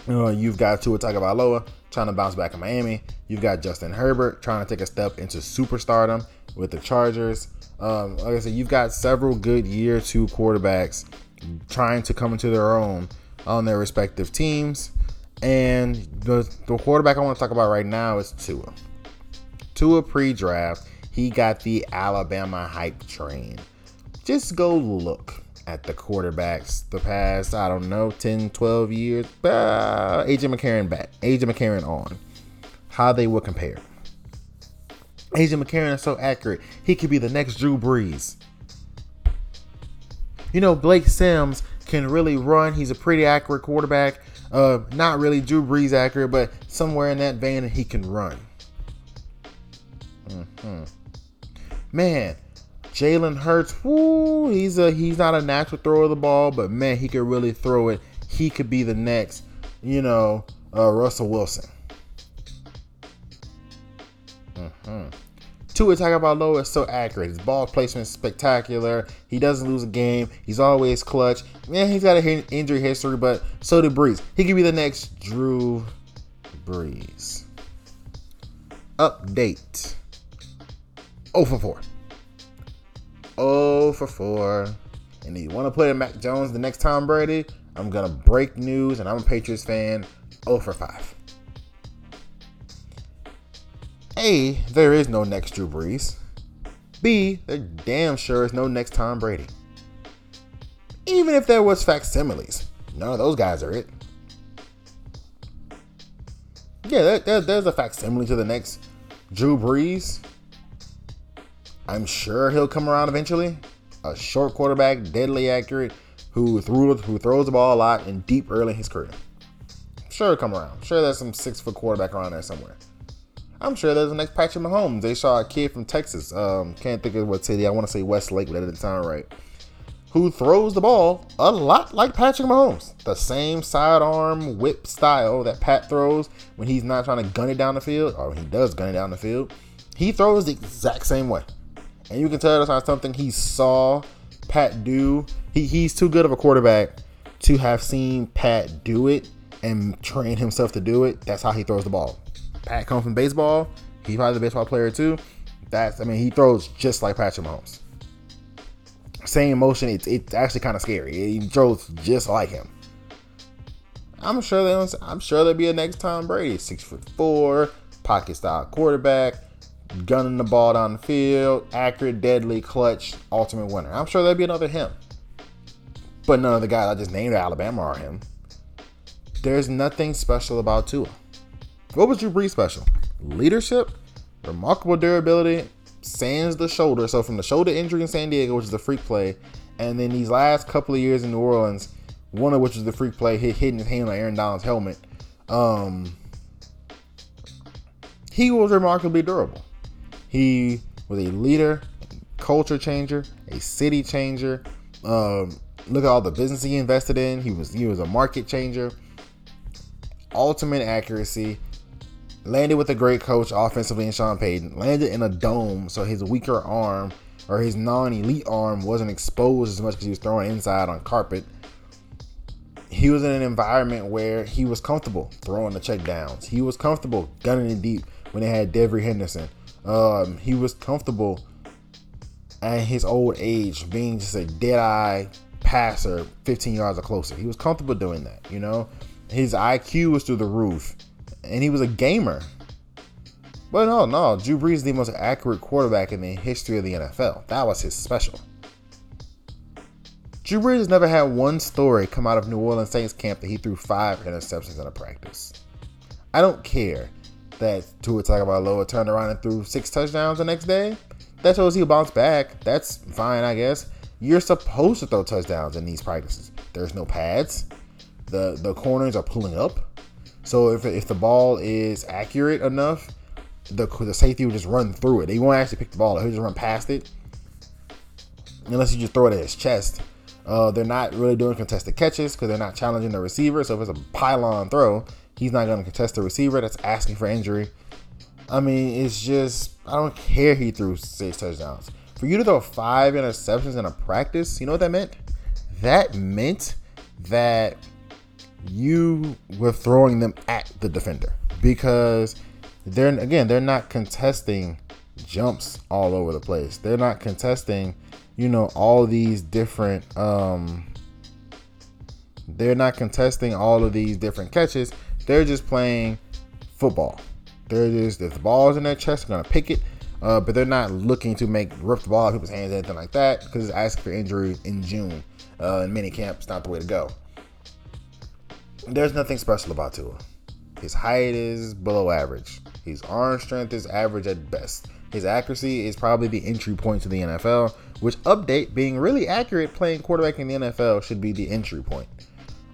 Uh, you've got Tua Tagovailoa trying to bounce back in Miami. You've got Justin Herbert trying to take a step into superstardom with the Chargers. Um, like I said, you've got several good year two quarterbacks trying to come into their own on their respective teams. And the, the quarterback I want to talk about right now is Tua. Tua pre draft, he got the Alabama hype train. Just go look at the quarterbacks the past, I don't know, 10, 12 years. Uh, AJ McCarron back, AJ McCarron on. How they would compare. AJ McCarron is so accurate. He could be the next Drew Brees. You know, Blake Sims can really run. He's a pretty accurate quarterback. Uh, not really Drew Brees accurate, but somewhere in that vein, he can run. Mm-hmm. Man, Jalen Hurts, whoo, he's a he's not a natural thrower of the ball, but man, he could really throw it. He could be the next, you know, uh, Russell Wilson. Mm-hmm. Tua Tagovailoa is so accurate. His ball placement is spectacular. He doesn't lose a game. He's always clutch. Man, he's got an injury history, but so did Brees. He could be the next Drew Brees. Update. 0 for 4. 0 for 4. And if you want to play Mac Jones the next Tom Brady? I'm going to break news, and I'm a Patriots fan. 0 for 5. A, there is no next Drew Brees. B, there damn sure is no next Tom Brady. Even if there was facsimiles, none of those guys are it. Yeah, there, there, there's a facsimile to the next Drew Brees. I'm sure he'll come around eventually. A short quarterback, deadly accurate, who threw who throws the ball a lot and deep early in his career. Sure, come around. Sure, there's some six foot quarterback around there somewhere. I'm sure there's the next Patrick Mahomes. They saw a kid from Texas. Um, can't think of what city. I want to say Westlake, but that didn't sound right. Who throws the ball a lot like Patrick Mahomes. The same sidearm whip style that Pat throws when he's not trying to gun it down the field, or when he does gun it down the field. He throws the exact same way. And you can tell that's not something he saw Pat do. He, he's too good of a quarterback to have seen Pat do it and train himself to do it. That's how he throws the ball. Pat comes from baseball. He's probably the baseball player too. That's I mean he throws just like Patrick Mahomes. Same motion. It's it's actually kind of scary. He throws just like him. I'm sure they I'm sure there'll be a next Tom Brady, six foot four, pocket style quarterback, gunning the ball down the field, accurate, deadly, clutch, ultimate winner. I'm sure there'll be another him. But none of the guys I just named Alabama are him. There's nothing special about Tua. What was Drew Brees special? Leadership, remarkable durability, sands the shoulder. So from the shoulder injury in San Diego, which is a freak play, and then these last couple of years in New Orleans, one of which was the freak play, hit hitting his hand on Aaron Donald's helmet. Um, he was remarkably durable. He was a leader, culture changer, a city changer. Um, look at all the business he invested in. He was he was a market changer. Ultimate accuracy, landed with a great coach offensively in Sean Payton, landed in a dome, so his weaker arm or his non-elite arm wasn't exposed as much because he was throwing inside on carpet. He was in an environment where he was comfortable throwing the check downs. He was comfortable gunning it deep when they had Devery Henderson. Um, he was comfortable at his old age being just a dead eye passer 15 yards or closer. He was comfortable doing that, you know? His IQ was through the roof and he was a gamer. But no, no, Drew Brees is the most accurate quarterback in the history of the NFL. That was his special. Drew Brees has never had one story come out of New Orleans Saints camp that he threw five interceptions in a practice. I don't care that Tua Tagovailoa turned around and threw six touchdowns the next day. That shows he'll bounce back. That's fine, I guess. You're supposed to throw touchdowns in these practices. There's no pads. The the corners are pulling up. So if, if the ball is accurate enough, the, the safety will just run through it. He won't actually pick the ball. He'll just run past it. Unless you just throw it at his chest. Uh, they're not really doing contested catches because they're not challenging the receiver. So if it's a pylon throw, he's not going to contest the receiver that's asking for injury. I mean, it's just, I don't care he threw six touchdowns. For you to throw five interceptions in a practice, you know what that meant? That meant that you were throwing them at the defender because they're again they're not contesting jumps all over the place. They're not contesting, you know, all these different um they're not contesting all of these different catches. They're just playing football. They're just if the ball's in their chest, they're gonna pick it. Uh, but they're not looking to make rip the ball out of people's hands, anything like that, because it's asking for injury in June. Uh, in mini camp, not the way to go there's nothing special about Tua. His height is below average. His arm strength is average at best. His accuracy is probably the entry point to the NFL, which update being really accurate playing quarterback in the NFL should be the entry point.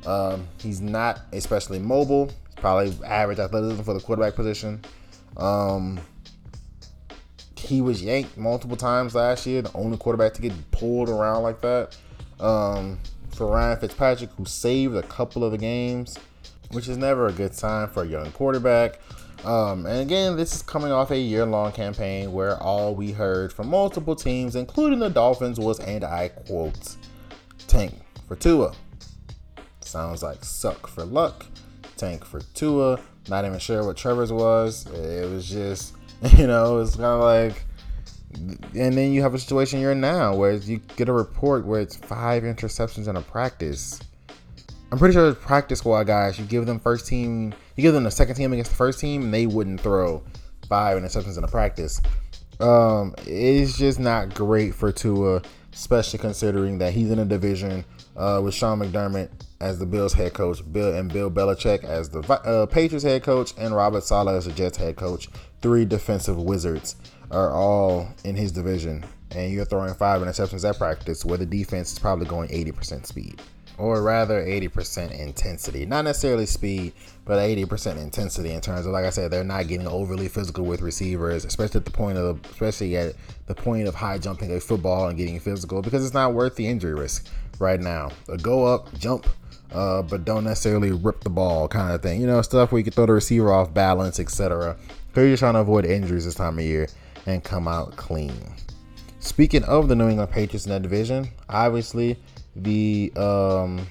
Um, he's not especially mobile. He's probably average athleticism for the quarterback position. Um, he was yanked multiple times last year, the only quarterback to get pulled around like that. Um, for Ryan Fitzpatrick, who saved a couple of the games, which is never a good sign for a young quarterback. Um, and again, this is coming off a year long campaign where all we heard from multiple teams, including the Dolphins, was, and I quote, tank for Tua. Sounds like suck for luck, tank for Tua. Not even sure what Trevor's was. It was just, you know, it's kind of like and then you have a situation you're in now where you get a report where it's five interceptions in a practice. I'm pretty sure practice squad guys, you give them first team, you give them the second team against the first team, and they wouldn't throw five interceptions in a practice. Um, it's just not great for Tua, especially considering that he's in a division uh, with Sean McDermott as the Bills head coach, Bill and Bill Belichick as the uh, Patriots head coach, and Robert Saleh as the Jets head coach. Three defensive wizards are all in his division, and you're throwing five interceptions at practice where the defense is probably going 80% speed. or rather 80% intensity. Not necessarily speed, but 80% intensity in terms of, like I said, they're not getting overly physical with receivers, especially at the point of, especially at the point of high jumping a football and getting physical, because it's not worth the injury risk right now. A go up, jump, uh, but don't necessarily rip the ball kind of thing. You know, stuff where you can throw the receiver off balance, etc. Because you're trying to avoid injuries this time of year and come out clean. Speaking of the New England Patriots in that division, obviously the um,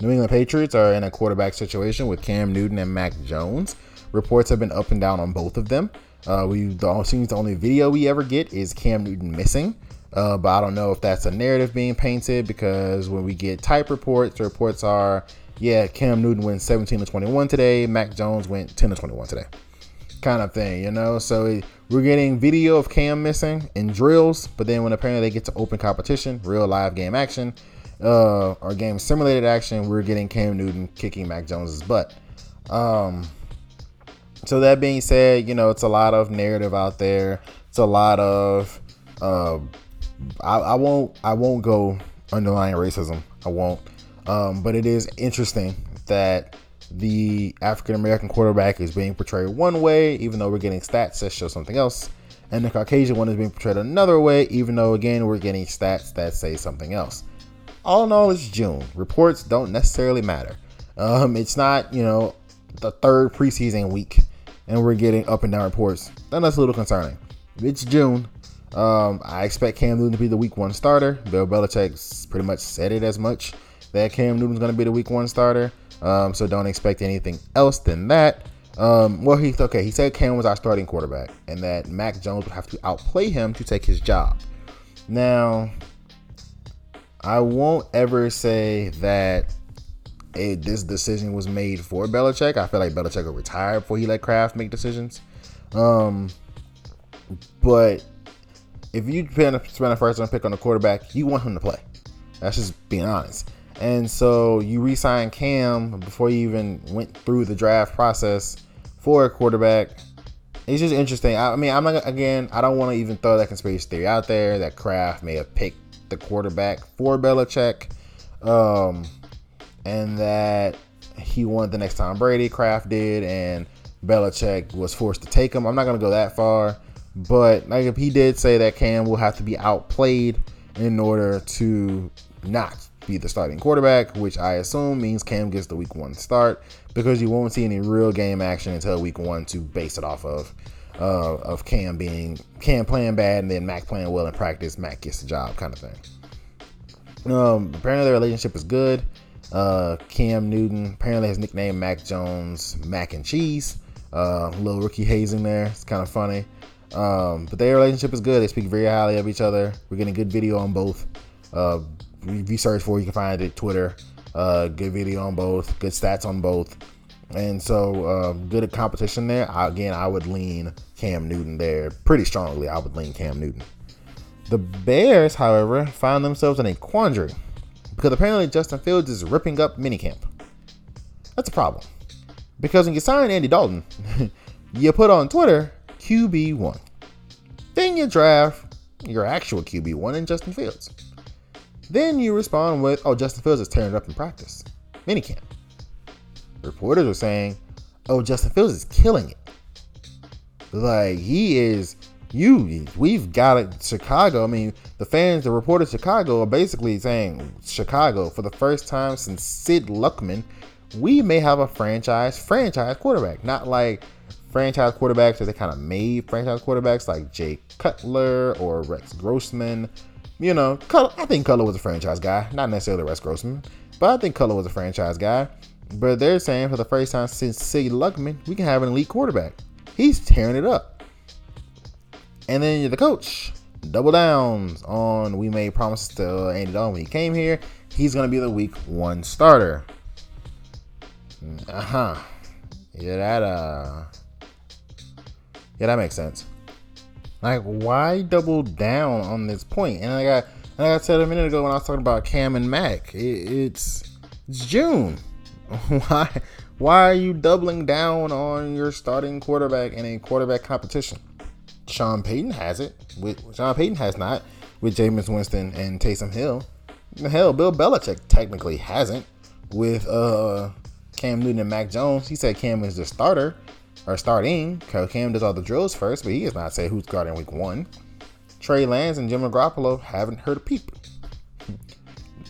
New England Patriots are in a quarterback situation with Cam Newton and Mac Jones. Reports have been up and down on both of them. Uh, we the seems the only video we ever get is Cam Newton missing. Uh, but I don't know if that's a narrative being painted because when we get type reports, the reports are, yeah, Cam Newton went 17 to 21 today, Mac Jones went 10 to 21 today, kind of thing, you know. So we're getting video of Cam missing in drills, but then when apparently they get to open competition, real live game action, uh, or game simulated action, we're getting Cam Newton kicking Mac Jones's butt. Um, so that being said, you know it's a lot of narrative out there. It's a lot of uh, I, I won't I won't go underlying racism. I won't. Um, but it is interesting that the African American quarterback is being portrayed one way, even though we're getting stats that show something else, and the Caucasian one is being portrayed another way, even though again we're getting stats that say something else. All in all, it's June. Reports don't necessarily matter. Um, it's not you know the third preseason week, and we're getting up and down reports. Then that's a little concerning. It's June. Um, I expect Cam Newton to be the week one starter. Bill Belichick pretty much said it as much that Cam Newton's going to be the week one starter. Um, so don't expect anything else than that. Um, well, he okay. He said Cam was our starting quarterback, and that Mac Jones would have to outplay him to take his job. Now, I won't ever say that this decision was made for Belichick. I feel like Belichick will retire before he let Kraft make decisions. Um, but if you spend a, first round pick on a quarterback, you want him to play. That's just being honest. And so you re-sign Cam before you even went through the draft process for a quarterback. It's just interesting. I, I mean, I'm not again. I don't want to even throw that conspiracy theory out there that Kraft may have picked the quarterback for Belichick, um, and that he wanted the next Tom Brady. Kraft did, and Belichick was forced to take him. I'm not gonna go that far. But like if he did say that Cam will have to be outplayed in order to not be the starting quarterback, which I assume means Cam gets the week one start because you won't see any real game action until week one to base it off of. Uh, of Cam being Cam playing bad and then Mac playing well in practice, Mac gets the job kind of thing. Um, apparently their relationship is good. Uh, Cam Newton apparently has nicknamed Mac Jones Mac and Cheese. Uh, little rookie hazing there. It's kind of funny. Um, but their relationship is good. They speak very highly of each other. We're getting good video on both. Uh, if you search for, it, you can find it Twitter. Uh, good video on both. Good stats on both. And so, uh, good at competition there. I, again, I would lean Cam Newton there pretty strongly. I would lean Cam Newton. The Bears, however, find themselves in a quandary because apparently Justin Fields is ripping up minicamp. That's a problem because when you sign Andy Dalton, you put on Twitter QB1. Then you draft your actual QB1 in Justin Fields. Then you respond with, oh, Justin Fields is tearing it up in practice. Minicamp. Reporters are saying, oh, Justin Fields is killing it. Like, he is, you, we've got it, Chicago. I mean, the fans, the reporters Chicago are basically saying, Chicago, for the first time since Sid Luckman, we may have a franchise, franchise quarterback. Not like, franchise quarterbacks that they kind of made franchise quarterbacks like Jay Cutler or Rex Grossman. You know, I think Cutler was a franchise guy, not necessarily Rex Grossman, but I think Cutler was a franchise guy. But they're saying for the first time since Sid Luckman, we can have an elite quarterback. He's tearing it up. And then the coach, double downs on we made promises to Andy Dalton when he came here. He's going to be the week one starter. Uh huh. Yeah, that uh yeah, that makes sense. Like, why double down on this point? And like I, like I said a minute ago when I was talking about Cam and Mac, it, it's it's June. why why are you doubling down on your starting quarterback in a quarterback competition? Sean Payton has it. With Sean Payton has not with Jameis Winston and Taysom Hill. Hell, Bill Belichick technically hasn't with uh Cam Newton and Mac Jones. He said Cam is the starter or starting. Cam does all the drills first, but he has not said who's guarding week one. Trey Lance and Jim Garoppolo haven't heard a peep.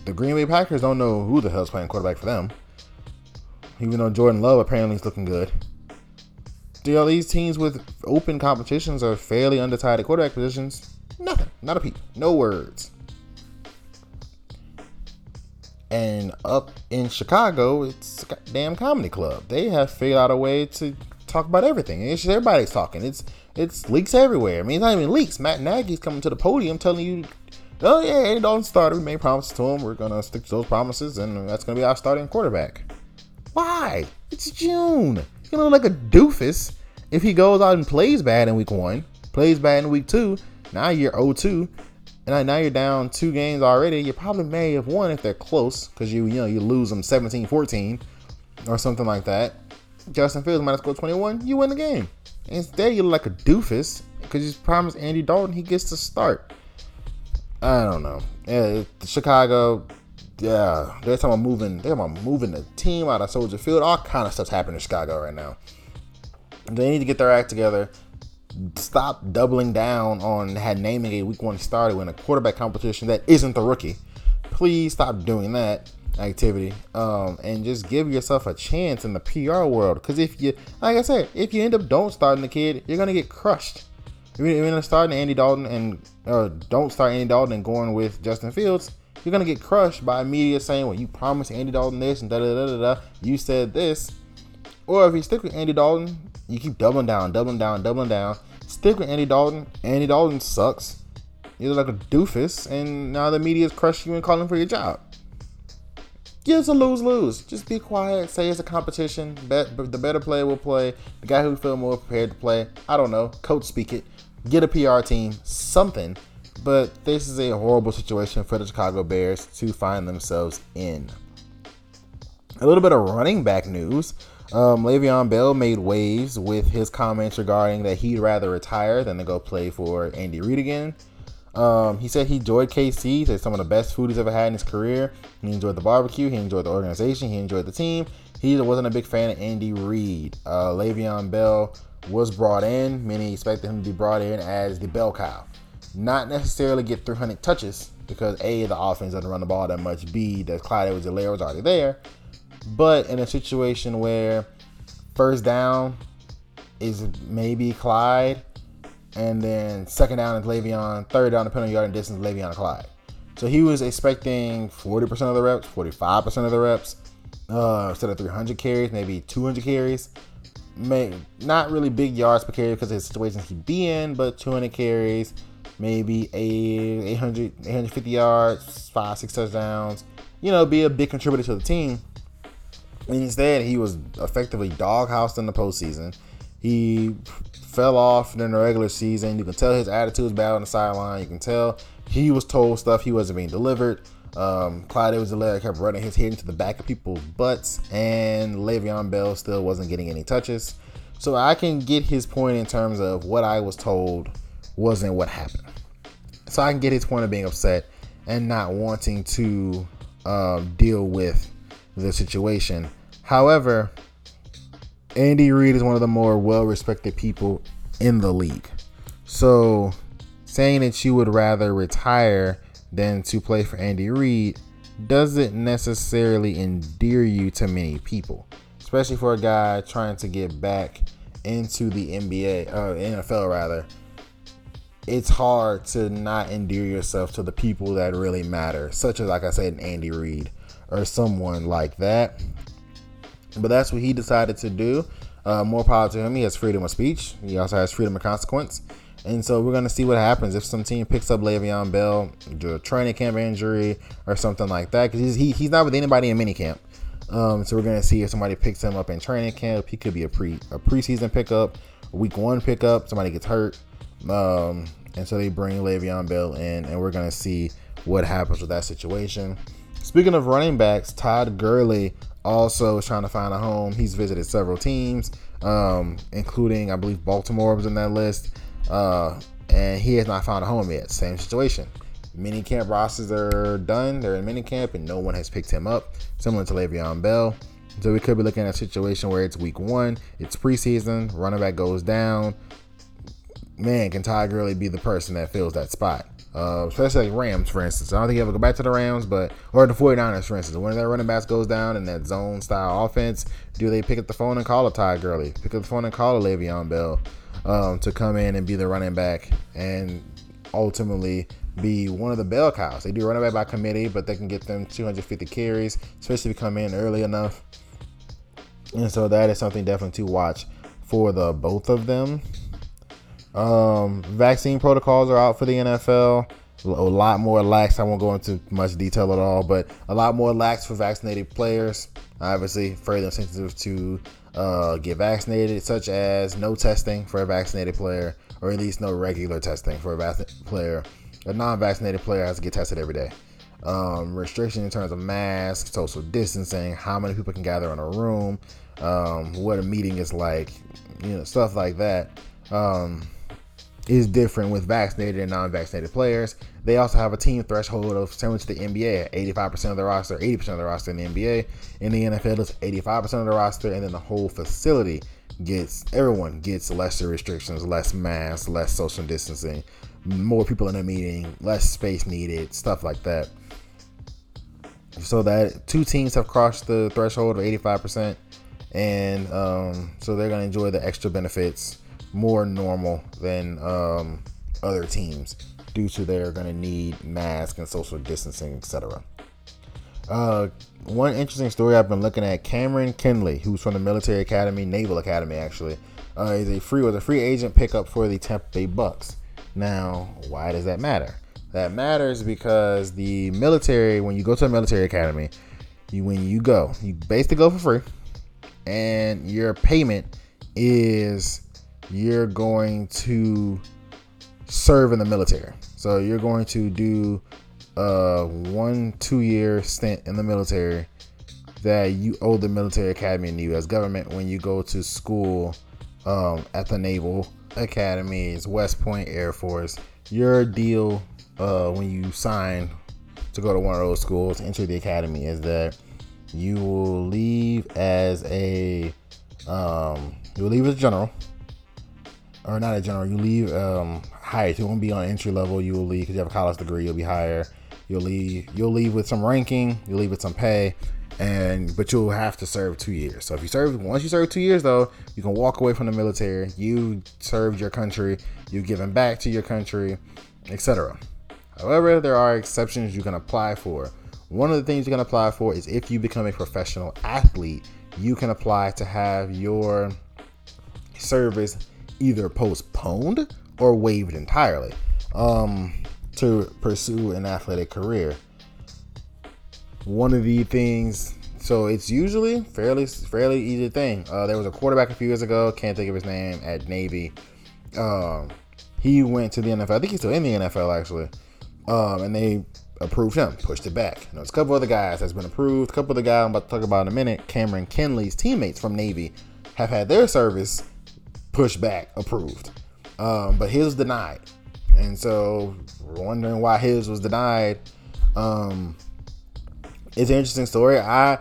The Green Bay Packers don't know who the hell's playing quarterback for them. Even though Jordan Love apparently is looking good. Do all these teams with open competitions are fairly undecided quarterback positions? Nothing. Not a peep. No words. And up in Chicago, it's a damn comedy club. They have figured out a way to talk about everything. It's just everybody's talking. It's it's leaks everywhere. I mean, it's not even leaks. Matt Nagy's coming to the podium telling you, "Oh yeah, Dalton started. We made promises to him. We're gonna stick to those promises, and that's gonna be our starting quarterback." Why? It's June. He's gonna look like a doofus if he goes out and plays bad in week one, plays bad in week two. Now you're 0-2 and I now you're down two games already. You probably may have won if they're close because you you know you lose them 17-14 or something like that. Justin Fields might have scored 21. You win the game. Instead, you look like a doofus because you promised Andy Dalton he gets to start. I don't know. Yeah, Chicago. Yeah, they're talking about moving. They're about moving the team out of Soldier Field. All kind of stuff's happening in Chicago right now. They need to get their act together stop doubling down on had naming a week one starter in a quarterback competition that isn't the rookie. Please stop doing that activity um, and just give yourself a chance in the PR world. Because if you, like I said, if you end up don't starting the kid, you're gonna get crushed. If you're gonna start Andy Dalton and uh, don't start Andy Dalton and going with Justin Fields, you're gonna get crushed by media saying, "Well, you promised Andy Dalton this and da da da da da. You said this." Or if you stick with Andy Dalton you keep doubling down, doubling down, doubling down. Stick with Andy Dalton. Andy Dalton sucks. You're like a doofus, and now the media is crushing you and calling for your job. It's a lose lose. Just be quiet. Say it's a competition. Bet the better player will play. The guy who feel more prepared to play. I don't know. Coach speak it. Get a PR team. Something. But this is a horrible situation for the Chicago Bears to find themselves in. A little bit of running back news. Um, Le'Veon Bell made waves with his comments regarding that he'd rather retire than to go play for Andy Reid again. Um, he said he enjoyed KC. Said some of the best food he's ever had in his career. He enjoyed the barbecue. He enjoyed the organization. He enjoyed the team. He wasn't a big fan of Andy Reid. Uh, Le'Veon Bell was brought in. Many expected him to be brought in as the bell cow, not necessarily get 300 touches because a the offense doesn't run the ball that much. B the Clyde Edwards-Helaire was already there. But in a situation where first down is maybe Clyde, and then second down is Le'Veon, third down, depending on yard and distance, Le'Veon Clyde. So he was expecting 40% of the reps, 45% of the reps, uh, instead of 300 carries, maybe 200 carries. May, not really big yards per carry because of the situations he'd be in, but 200 carries, maybe a 800, 850 yards, five, six touchdowns. You know, be a big contributor to the team. Instead, he was effectively doghoused in the postseason. He fell off in the regular season. You can tell his attitude was bad on the sideline. You can tell he was told stuff he wasn't being delivered. Um, Clyde Edwards-Helaire kept running his head into the back of people's butts, and Le'Veon Bell still wasn't getting any touches. So I can get his point in terms of what I was told wasn't what happened. So I can get his point of being upset and not wanting to um, deal with the situation. However, Andy Reid is one of the more well respected people in the league. So saying that you would rather retire than to play for Andy Reid doesn't necessarily endear you to many people, especially for a guy trying to get back into the NBA, uh, NFL rather. It's hard to not endear yourself to the people that really matter, such as, like I said, Andy Reid or someone like that. But that's what he decided to do. Uh, more power to him. He has freedom of speech. He also has freedom of consequence. And so we're going to see what happens if some team picks up Le'Veon Bell, do a training camp injury or something like that. Because he's, he, he's not with anybody in minicamp. Um, so we're going to see if somebody picks him up in training camp. He could be a pre a preseason pickup, week one pickup. Somebody gets hurt. Um, and so they bring Le'Veon Bell in, and we're going to see what happens with that situation. Speaking of running backs, Todd Gurley also is trying to find a home. He's visited several teams, um, including, I believe, Baltimore was in that list. Uh, and he has not found a home yet. Same situation. Mini camp rosters are done. They're in mini camp, and no one has picked him up, similar to Le'Veon Bell. So we could be looking at a situation where it's week one, it's preseason, running back goes down. Man, can Ty Gurley be the person that fills that spot? Uh, especially like Rams, for instance. I don't think he ever go back to the Rams, but or the 49ers, for instance. When that running back goes down in that zone style offense, do they pick up the phone and call a Ty Gurley? Pick up the phone and call a Le'Veon Bell um, to come in and be the running back and ultimately be one of the bell cows. They do running back by committee, but they can get them 250 carries, especially if you come in early enough. And so that is something definitely to watch for the both of them. Um, vaccine protocols are out for the NFL. A lot more lax. I won't go into much detail at all, but a lot more lax for vaccinated players. Obviously, further incentive to uh, get vaccinated, such as no testing for a vaccinated player, or at least no regular testing for a player. A non-vaccinated player has to get tested every day. Um, restriction in terms of masks, social distancing, how many people can gather in a room, um, what a meeting is like, you know, stuff like that. Um, is different with vaccinated and non-vaccinated players. They also have a team threshold of similar to the NBA, 85% of the roster, 80% of the roster in the NBA. In the NFL, it's 85% of the roster, and then the whole facility gets everyone gets lesser restrictions, less masks, less social distancing, more people in a meeting, less space needed, stuff like that. So that two teams have crossed the threshold of 85%, and um, so they're gonna enjoy the extra benefits more normal than um, other teams due to they're going to need masks and social distancing, etc. Uh, one interesting story I've been looking at: Cameron Kinley, who's from the Military Academy, Naval Academy, actually, uh, is a free was a free agent pickup for the Tampa Bay Bucks. Now, why does that matter? That matters because the military, when you go to a military academy, you when you go, you basically go for free, and your payment is you're going to serve in the military. So you're going to do a one, two year stint in the military that you owe the military academy and the U.S. government when you go to school um, at the Naval Academy, Academies, West Point Air Force. Your deal uh, when you sign to go to one of those schools, enter the academy, is that you will leave as a um, you will leave as a general or not a general. You leave um, higher. You won't be on entry level. You will leave because you have a college degree. You'll be higher. You'll leave. You'll leave with some ranking. You'll leave with some pay, and but you'll have to serve two years. So if you serve once you serve two years though, you can walk away from the military. You served your country. You've given back to your country, etc. However, there are exceptions you can apply for. One of the things you can apply for is if you become a professional athlete, you can apply to have your service either postponed or waived entirely um, to pursue an athletic career. One of the things, so it's usually fairly fairly easy thing. Uh, there was a quarterback a few years ago, can't think of his name, at Navy. Um, he went to the NFL. I think he's still in the NFL actually, um, and they approved him, pushed it back. You know, there's a couple other guys that's been approved. A couple of the guys I'm about to talk about in a minute, Cameron Kinley's teammates from Navy, have had their service pushback approved. Um, but his denied. And so wondering why his was denied. Um, it's an interesting story. I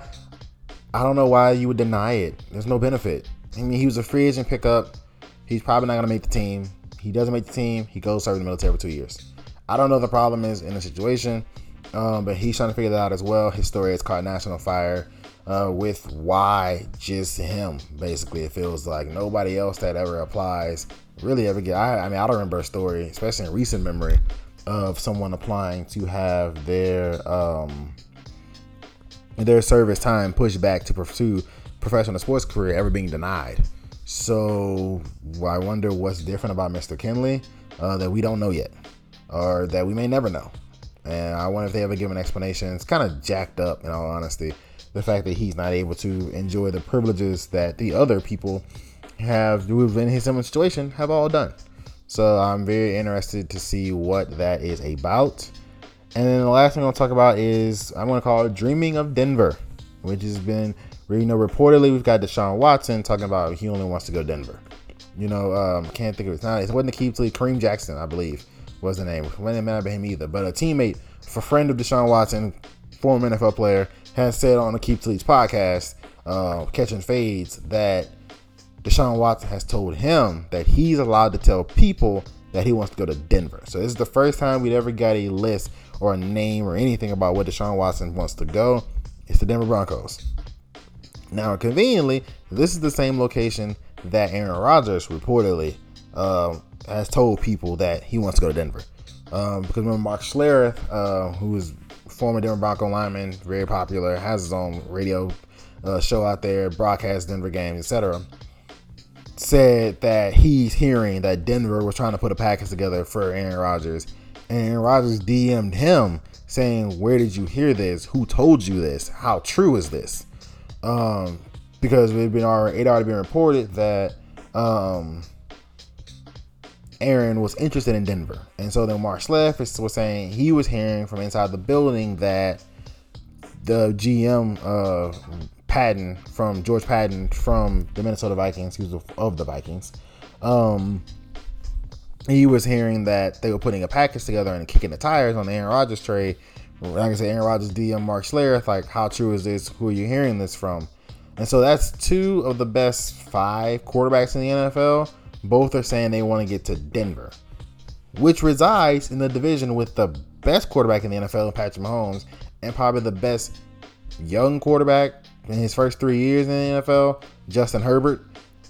I don't know why you would deny it. There's no benefit. I mean, he was a free agent pickup. He's probably not gonna make the team. He doesn't make the team. He goes serve in the military for two years. I don't know the problem is in the situation, um, but he's trying to figure that out as well. His story has caught national fire uh, with why just him. Basically, it feels like nobody else that ever applies really ever get. I, I mean, I don't remember a story, especially in recent memory, of someone applying to have their um, their service time pushed back to pursue professional sports career ever being denied. So I wonder what's different about Mr. Kinley uh, that we don't know yet, or that we may never know. And I wonder if they ever give an explanation. It's kind of jacked up, in all honesty the fact that he's not able to enjoy the privileges that the other people have who have been in his similar situation have all done. So I'm very interested to see what that is about. And then the last thing I'll talk about is I'm going to call it Dreaming of Denver, which has been, you know, reportedly we've got Deshaun Watson talking about he only wants to go Denver. You know, um, can't think of it. Not. It wasn't the Aqib Talib, Kareem Jackson, I believe, was the name. It didn't matter him either. But a teammate, a friend of Deshaun Watson, former NFL player, has said on the Keep Leads podcast, uh, Catching Fades, that Deshaun Watson has told him that he's allowed to tell people that he wants to go to Denver. So this is the first time we'd ever got a list or a name or anything about where Deshaun Watson wants to go. It's the Denver Broncos. Now, conveniently, this is the same location that Aaron Rodgers reportedly uh, has told people that he wants to go to Denver. Um, because remember Mark Schlereth, uh, who is former Denver Bronco lineman, very popular, has his own radio uh, show out there, broadcasts Denver games, etc said that he's hearing that Denver was trying to put a package together for Aaron Rodgers. And Aaron Rodgers DM'd him saying, Where did you hear this? Who told you this? How true is this? Um, because it had been already, it already been reported that um, Aaron was interested in Denver. And so then Mark Schlereth was saying he was hearing from inside the building that the GM uh, Paton from George Paton from the Minnesota Vikings. He was of the Vikings. Um, he was hearing that they were putting a package together and kicking the tires on the Aaron Rodgers trade. Like I said, Aaron Rodgers DM Mark Schlereth. Like, how true is this? Who are you hearing this from? And so that's two of the best five quarterbacks in the NFL. Both are saying they want to get to Denver, which resides in the division with the best quarterback in the NFL, Patrick Mahomes, and probably the best young quarterback in his first three years in the NFL, Justin Herbert.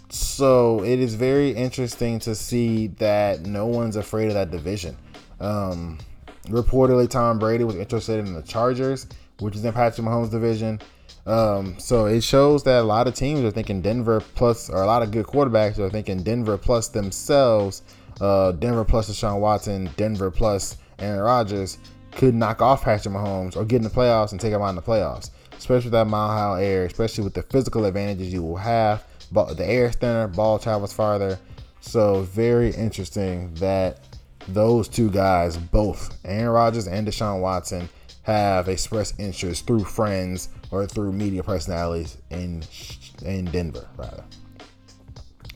So it is very interesting to see that no one's afraid of that division. Um, reportedly, Tom Brady was interested in the Chargers, which is in Patrick Mahomes' division. Um, so it shows that a lot of teams are thinking Denver plus, or a lot of good quarterbacks are thinking Denver plus themselves, uh, Denver plus Deshaun Watson, Denver plus Aaron Rodgers could knock off Patrick Mahomes or get in the playoffs and take him out in the playoffs especially with that mile high air, especially with the physical advantages you will have. But the air is thinner, ball travels farther. So very interesting that those two guys, both Aaron Rodgers and Deshaun Watson, have expressed interest through friends or through media personalities in in Denver, rather.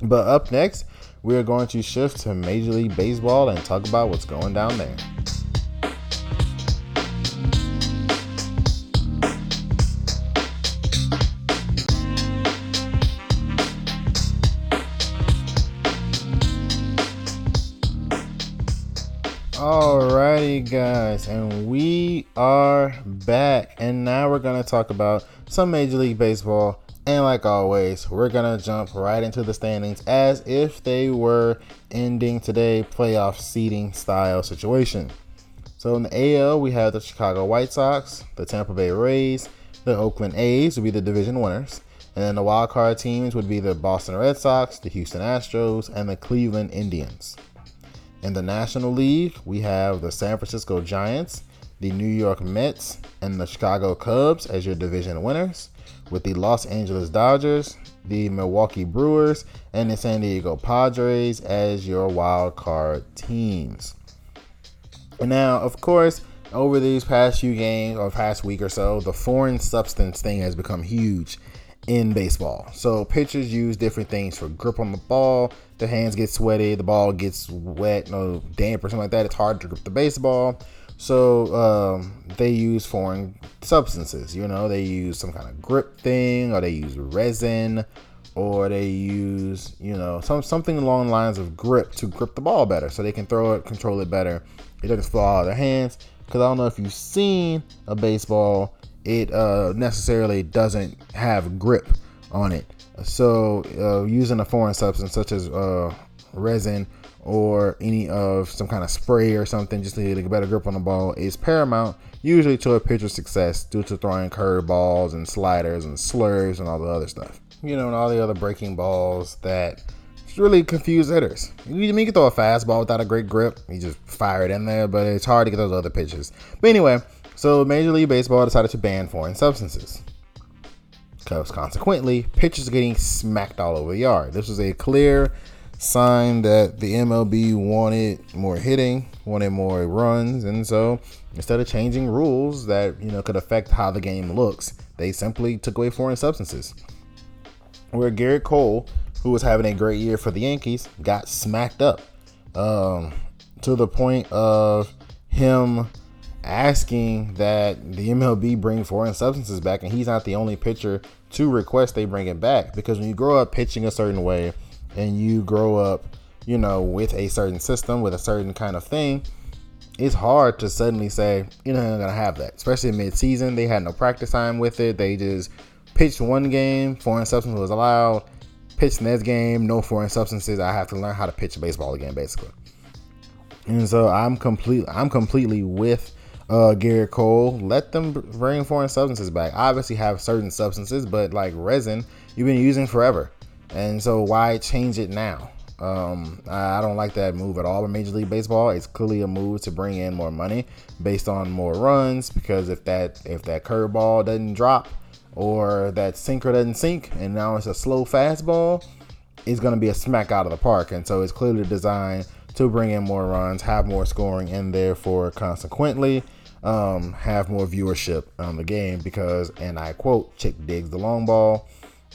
But up next, we are going to shift to Major League Baseball and talk about what's going down there. Alrighty, guys, and we are back, and now we're gonna talk about some Major League Baseball. And like always, we're gonna jump right into the standings as if they were ending today playoff seeding style situation. So in the AL, we have the Chicago White Sox, the Tampa Bay Rays, the Oakland A's would be the division winners, and then the wild card teams would be the Boston Red Sox, the Houston Astros, and the Cleveland Indians. In the National League, we have the San Francisco Giants, the New York Mets, and the Chicago Cubs as your division winners, with the Los Angeles Dodgers, the Milwaukee Brewers, and the San Diego Padres as your wild card teams. Now, of course, over these past few games or past week or so, the foreign substance thing has become huge in baseball. So pitchers use different things for grip on the ball. The hands get sweaty, the ball gets wet, no damp or something like that. It's hard to grip the baseball. So um, they use foreign substances. You know, they use some kind of grip thing, or they use resin, or they use you know some something along the lines of grip to grip the ball better, so they can throw it, control it better. It doesn't fall out of their hands. Because I don't know if you've seen a baseball it uh, necessarily doesn't have grip on it. So uh, using a foreign substance such as uh, resin or any of some kind of spray or something just to get a better grip on the ball is paramount usually to a pitcher's success due to throwing curveballs and sliders and slurs and all the other stuff. You know, and all the other breaking balls that really confuse hitters. You, you can throw a fastball without a great grip. You just fire it in there, but it's hard to get those other pitches. But anyway, so Major League Baseball decided to ban foreign substances. Because consequently, pitchers are getting smacked all over the yard. This was a clear sign that the MLB wanted more hitting, wanted more runs, and so instead of changing rules that you know could affect how the game looks, they simply took away foreign substances. Where Gerrit Cole, who was having a great year for the Yankees, got smacked up. Um, to the point of him asking that the MLB bring foreign substances back, and he's not the only pitcher to request they bring it back. Because when you grow up pitching a certain way, and you grow up, you know, with a certain system, with a certain kind of thing, it's hard to suddenly say you're not gonna have that. Especially mid-season, they had no practice time with it. They just pitched one game, foreign substance was allowed. Pitched next game, no foreign substances. I have to learn how to pitch baseball again, basically. And so I'm complete. I'm completely with uh, Gerrit Cole. Let them bring foreign substances back. Obviously, have certain substances, but like resin, you've been using forever, and so why change it now? Um, I don't like that move at all in Major League Baseball. It's clearly a move to bring in more money based on more runs. Because if that if that curveball doesn't drop or that sinker doesn't sink, and now it's a slow fastball, it's going to be a smack out of the park. And so it's clearly designed to bring in more runs, have more scoring, and therefore consequently um, have more viewership on the game because, and I quote, "Chick digs the long ball."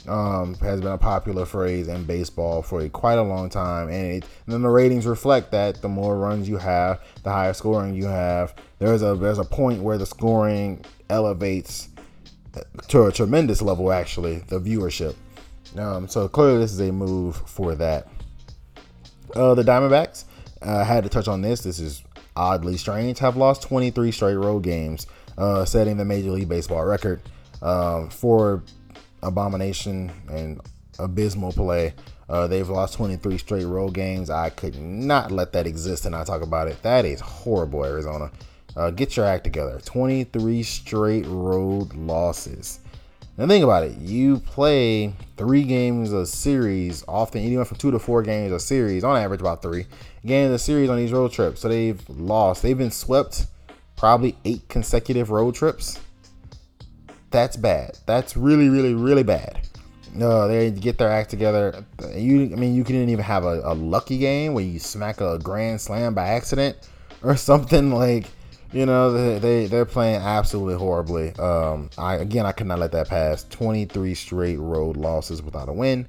Um, has been a popular phrase in baseball for a, quite a long time, and, it, and then the ratings reflect that the more runs you have, the higher scoring you have. There's a there's a point where the scoring elevates to a tremendous level, actually, the viewership. Um, so clearly, this is a move for that. Uh, the Diamondbacks uh, had to touch on this. This is oddly strange. Have lost 23 straight road games, uh, setting the Major League Baseball record um, for abomination and abysmal play. Uh, they've lost 23 straight road games. I could not let that exist and I talk about it. That is horrible, Arizona. Uh, get your act together. 23 straight road losses. Now think about it. You play three games a series, often anywhere from two to four games a series, on average about three games a series on these road trips. So they've lost. They've been swept probably eight consecutive road trips. That's bad. That's really, really, really bad. No, they get their act together. You, I mean, you couldn't even have a, a lucky game where you smack a grand slam by accident or something like you know they, they they're playing absolutely horribly. Um, I again I could not let that pass. 23 straight road losses without a win.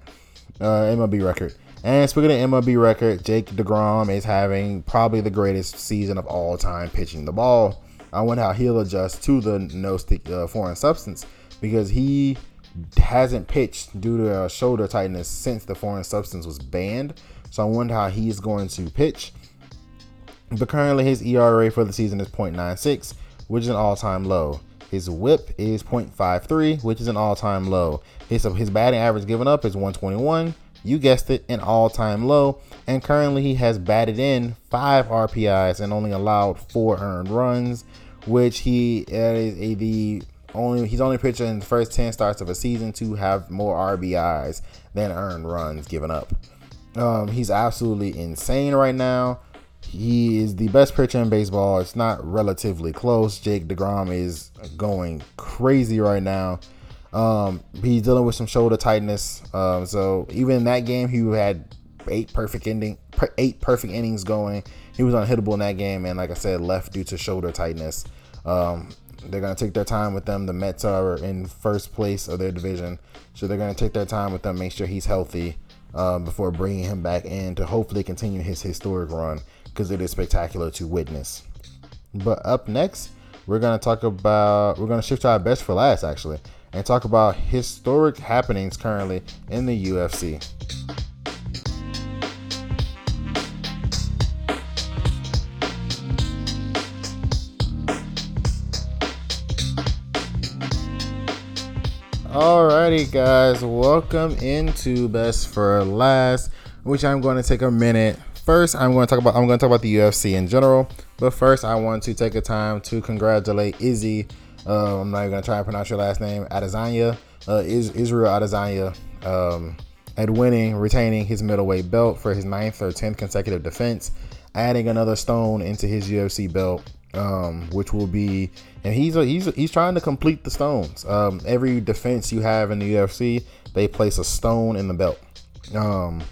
Uh, MLB record. And speaking of MLB record, Jake DeGrom is having probably the greatest season of all time pitching the ball. I wonder how he'll adjust to the no stick uh, foreign substance because he hasn't pitched due to shoulder tightness since the foreign substance was banned. So I wonder how he's going to pitch. But currently, his ERA for the season is 0.96, which is an all time low. His whip is 0.53, which is an all time low. His, his batting average given up is 121. You guessed it, an all time low. And currently, he has batted in five RBIs and only allowed four earned runs, which he is a, the only he's only pitcher in the first 10 starts of a season to have more RBIs than earned runs given up. Um, he's absolutely insane right now. He is the best pitcher in baseball. It's not relatively close. Jake DeGrom is going crazy right now. Um, he's dealing with some shoulder tightness. Um, so even in that game, he had eight perfect ending, eight perfect innings going. He was unhittable in that game, and like I said, left due to shoulder tightness. Um, they're gonna take their time with them. The Mets are in first place of their division, so they're gonna take their time with them, make sure he's healthy um, before bringing him back in to hopefully continue his historic run because it is spectacular to witness. But up next, we're gonna talk about we're gonna shift to our best for last actually, and talk about historic happenings currently in the UFC. Alrighty, guys, welcome into Best for Last, which I'm going to take a minute first i'm going to talk about i'm going to talk about the ufc in general but first i want to take a time to congratulate izzy. Uh, i'm not even going to try and pronounce your last name adesanya. Uh, is israel adesanya um, at winning retaining his middleweight belt for his ninth or 10th consecutive defense adding another stone into his ufc belt um, which will be and he's a, he's he's trying to complete the stones. Um, every defense you have in the ufc they place a stone in the belt um,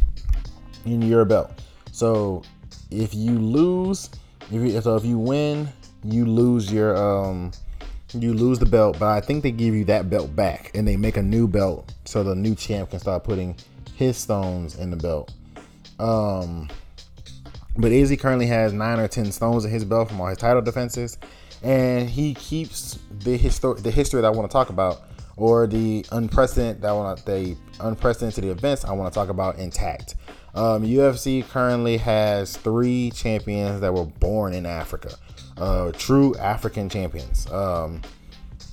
in your belt so if you lose, if you, so if you win, you lose your um you lose the belt, but I think they give you that belt back and they make a new belt so the new champ can start putting his stones in the belt. Um But Izzy currently has nine or ten stones in his belt from all his title defenses, and he keeps the history the history that I want to talk about, or the unprecedented that I want the unprecedented events I want to talk about intact. Um, UFC currently has three champions that were born in Africa, uh, true African champions. Um,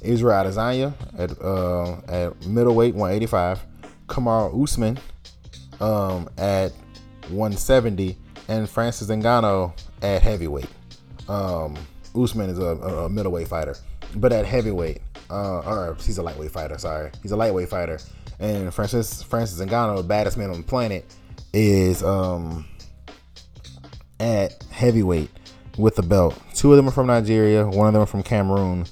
Israel Adesanya at uh, at middleweight 185, Kamaru Usman um, at 170, and Francis Ngannou at heavyweight. Um, Usman is a, a, middleweight fighter, but at heavyweight, uh, or he's a lightweight fighter. Sorry, he's a lightweight fighter. And Francis Francis Ngannou, the baddest man on the planet, is um, at heavyweight with the belt. Two of them are from Nigeria. One of them from Cameroon.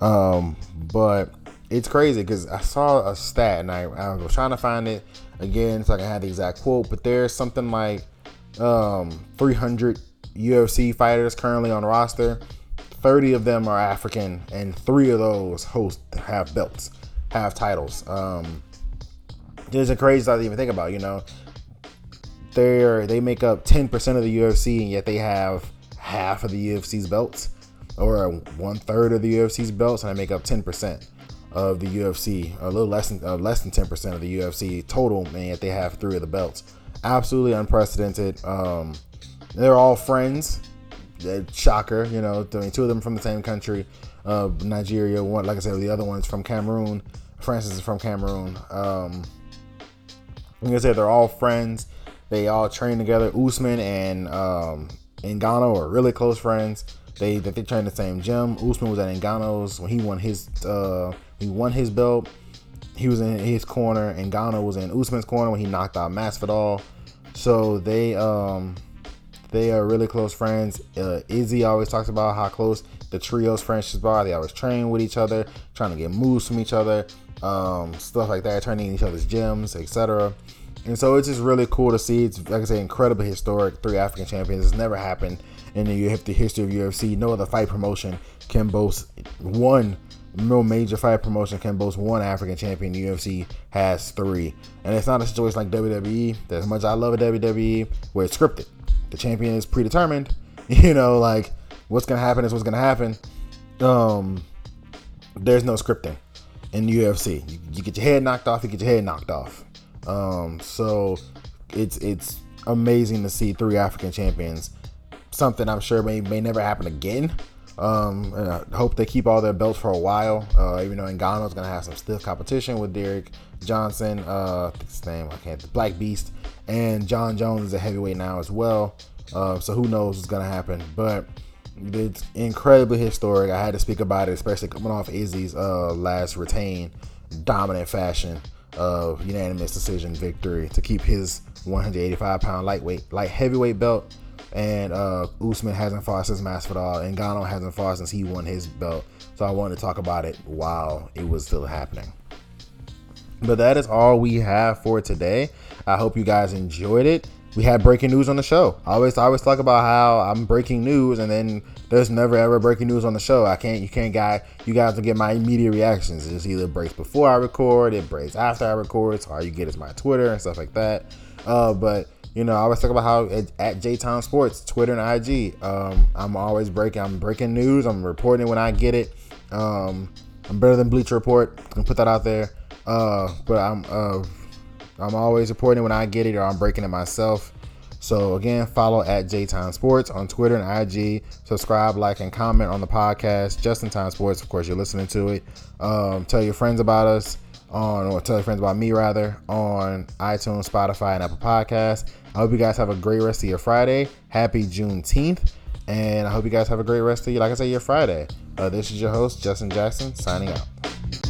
Um, but it's crazy because I saw a stat and I, I, was trying to find it again so I can have the exact quote. But there's something like um, 300 UFC fighters currently on roster. 30 of them are African, and three of those host have belts, have titles. Um, there's a crazy thought to even think about. You know, they they make up 10% of the UFC, and yet they have half of the UFC's belts or one third of the UFC's belts, and I make up 10% of the UFC, a little less than uh, less than 10% of the UFC total, and yet they have three of the belts. Absolutely unprecedented. Um, they're all friends. Shocker, you know. I mean, two of them from the same country, uh, Nigeria. One, like I said, the other one's from Cameroon. Francis is from Cameroon. Um, like I said, they're all friends. They all train together. Usman and um, Ngannou are really close friends. They that they train the same gym. Usman was at Ngannou's when he won his uh, he won his belt. He was in his corner, Ngannou was in Usman's corner when he knocked out Masvidal. So they um they are really close friends. Uh, Izzy always talks about how close the trio's friendships are. They always train with each other, trying to get moves from each other, um, stuff like that, training in each other's gyms, etc. And so it's just really cool to see. It's like I say, incredibly historic. Three African champions. It's never happened in the history of UFC. No other fight promotion can boast one. No major fight promotion can boast one African champion. UFC has three, and it's not a situation like WWE. As much as I love a WWE, where it's scripted, the champion is predetermined. You know, like what's gonna happen is what's gonna happen. Um, there's no scripting in UFC. You, you get your head knocked off, you get your head knocked off. Um, so it's it's amazing to see three African champions something I'm sure may, may never happen again. Um, and I hope they keep all their belts for a while. Uh, even though Ngannou is going to have some stiff competition with Derek Johnson, uh, his name I can't, Black Beast, and John Jones is a heavyweight now as well. Uh, so who knows what's going to happen? But it's incredibly historic. I had to speak about it, especially coming off Izzy's uh, last retain dominant fashion of unanimous decision victory to keep his 185 pound lightweight light heavyweight belt and uh, Usman hasn't fought since Masvidal, and Ngannou hasn't fought since he won his belt. So I wanted to talk about it while it was still happening. But that is all we have for today. I hope you guys enjoyed it. We had breaking news on the show. I always I always talk about how I'm breaking news, and then there's never ever breaking news on the show. I can't you can't guy you guys to get my immediate reactions. It's either breaks before I record, it breaks after I record. So all you get is my Twitter and stuff like that. Uh, but you know, I always talk about how at, at J Time Sports, Twitter and IG, um, I'm always breaking. I'm breaking news. I'm reporting when I get it. Um, I'm better than Bleacher Report. I can put that out there. Uh, but I'm uh, I'm always reporting when I get it, or I'm breaking it myself. So again, follow at J Time Sports on Twitter and IG. Subscribe, like, and comment on the podcast. Just in Time Sports, of course, you're listening to it. Um, tell your friends about us on, or tell your friends about me rather, on iTunes, Spotify, and Apple Podcasts. I hope you guys have a great rest of your Friday. Happy Juneteenth. And I hope you guys have a great rest of your, like I said, your Friday. Uh, this is your host, Justin Jackson, signing out.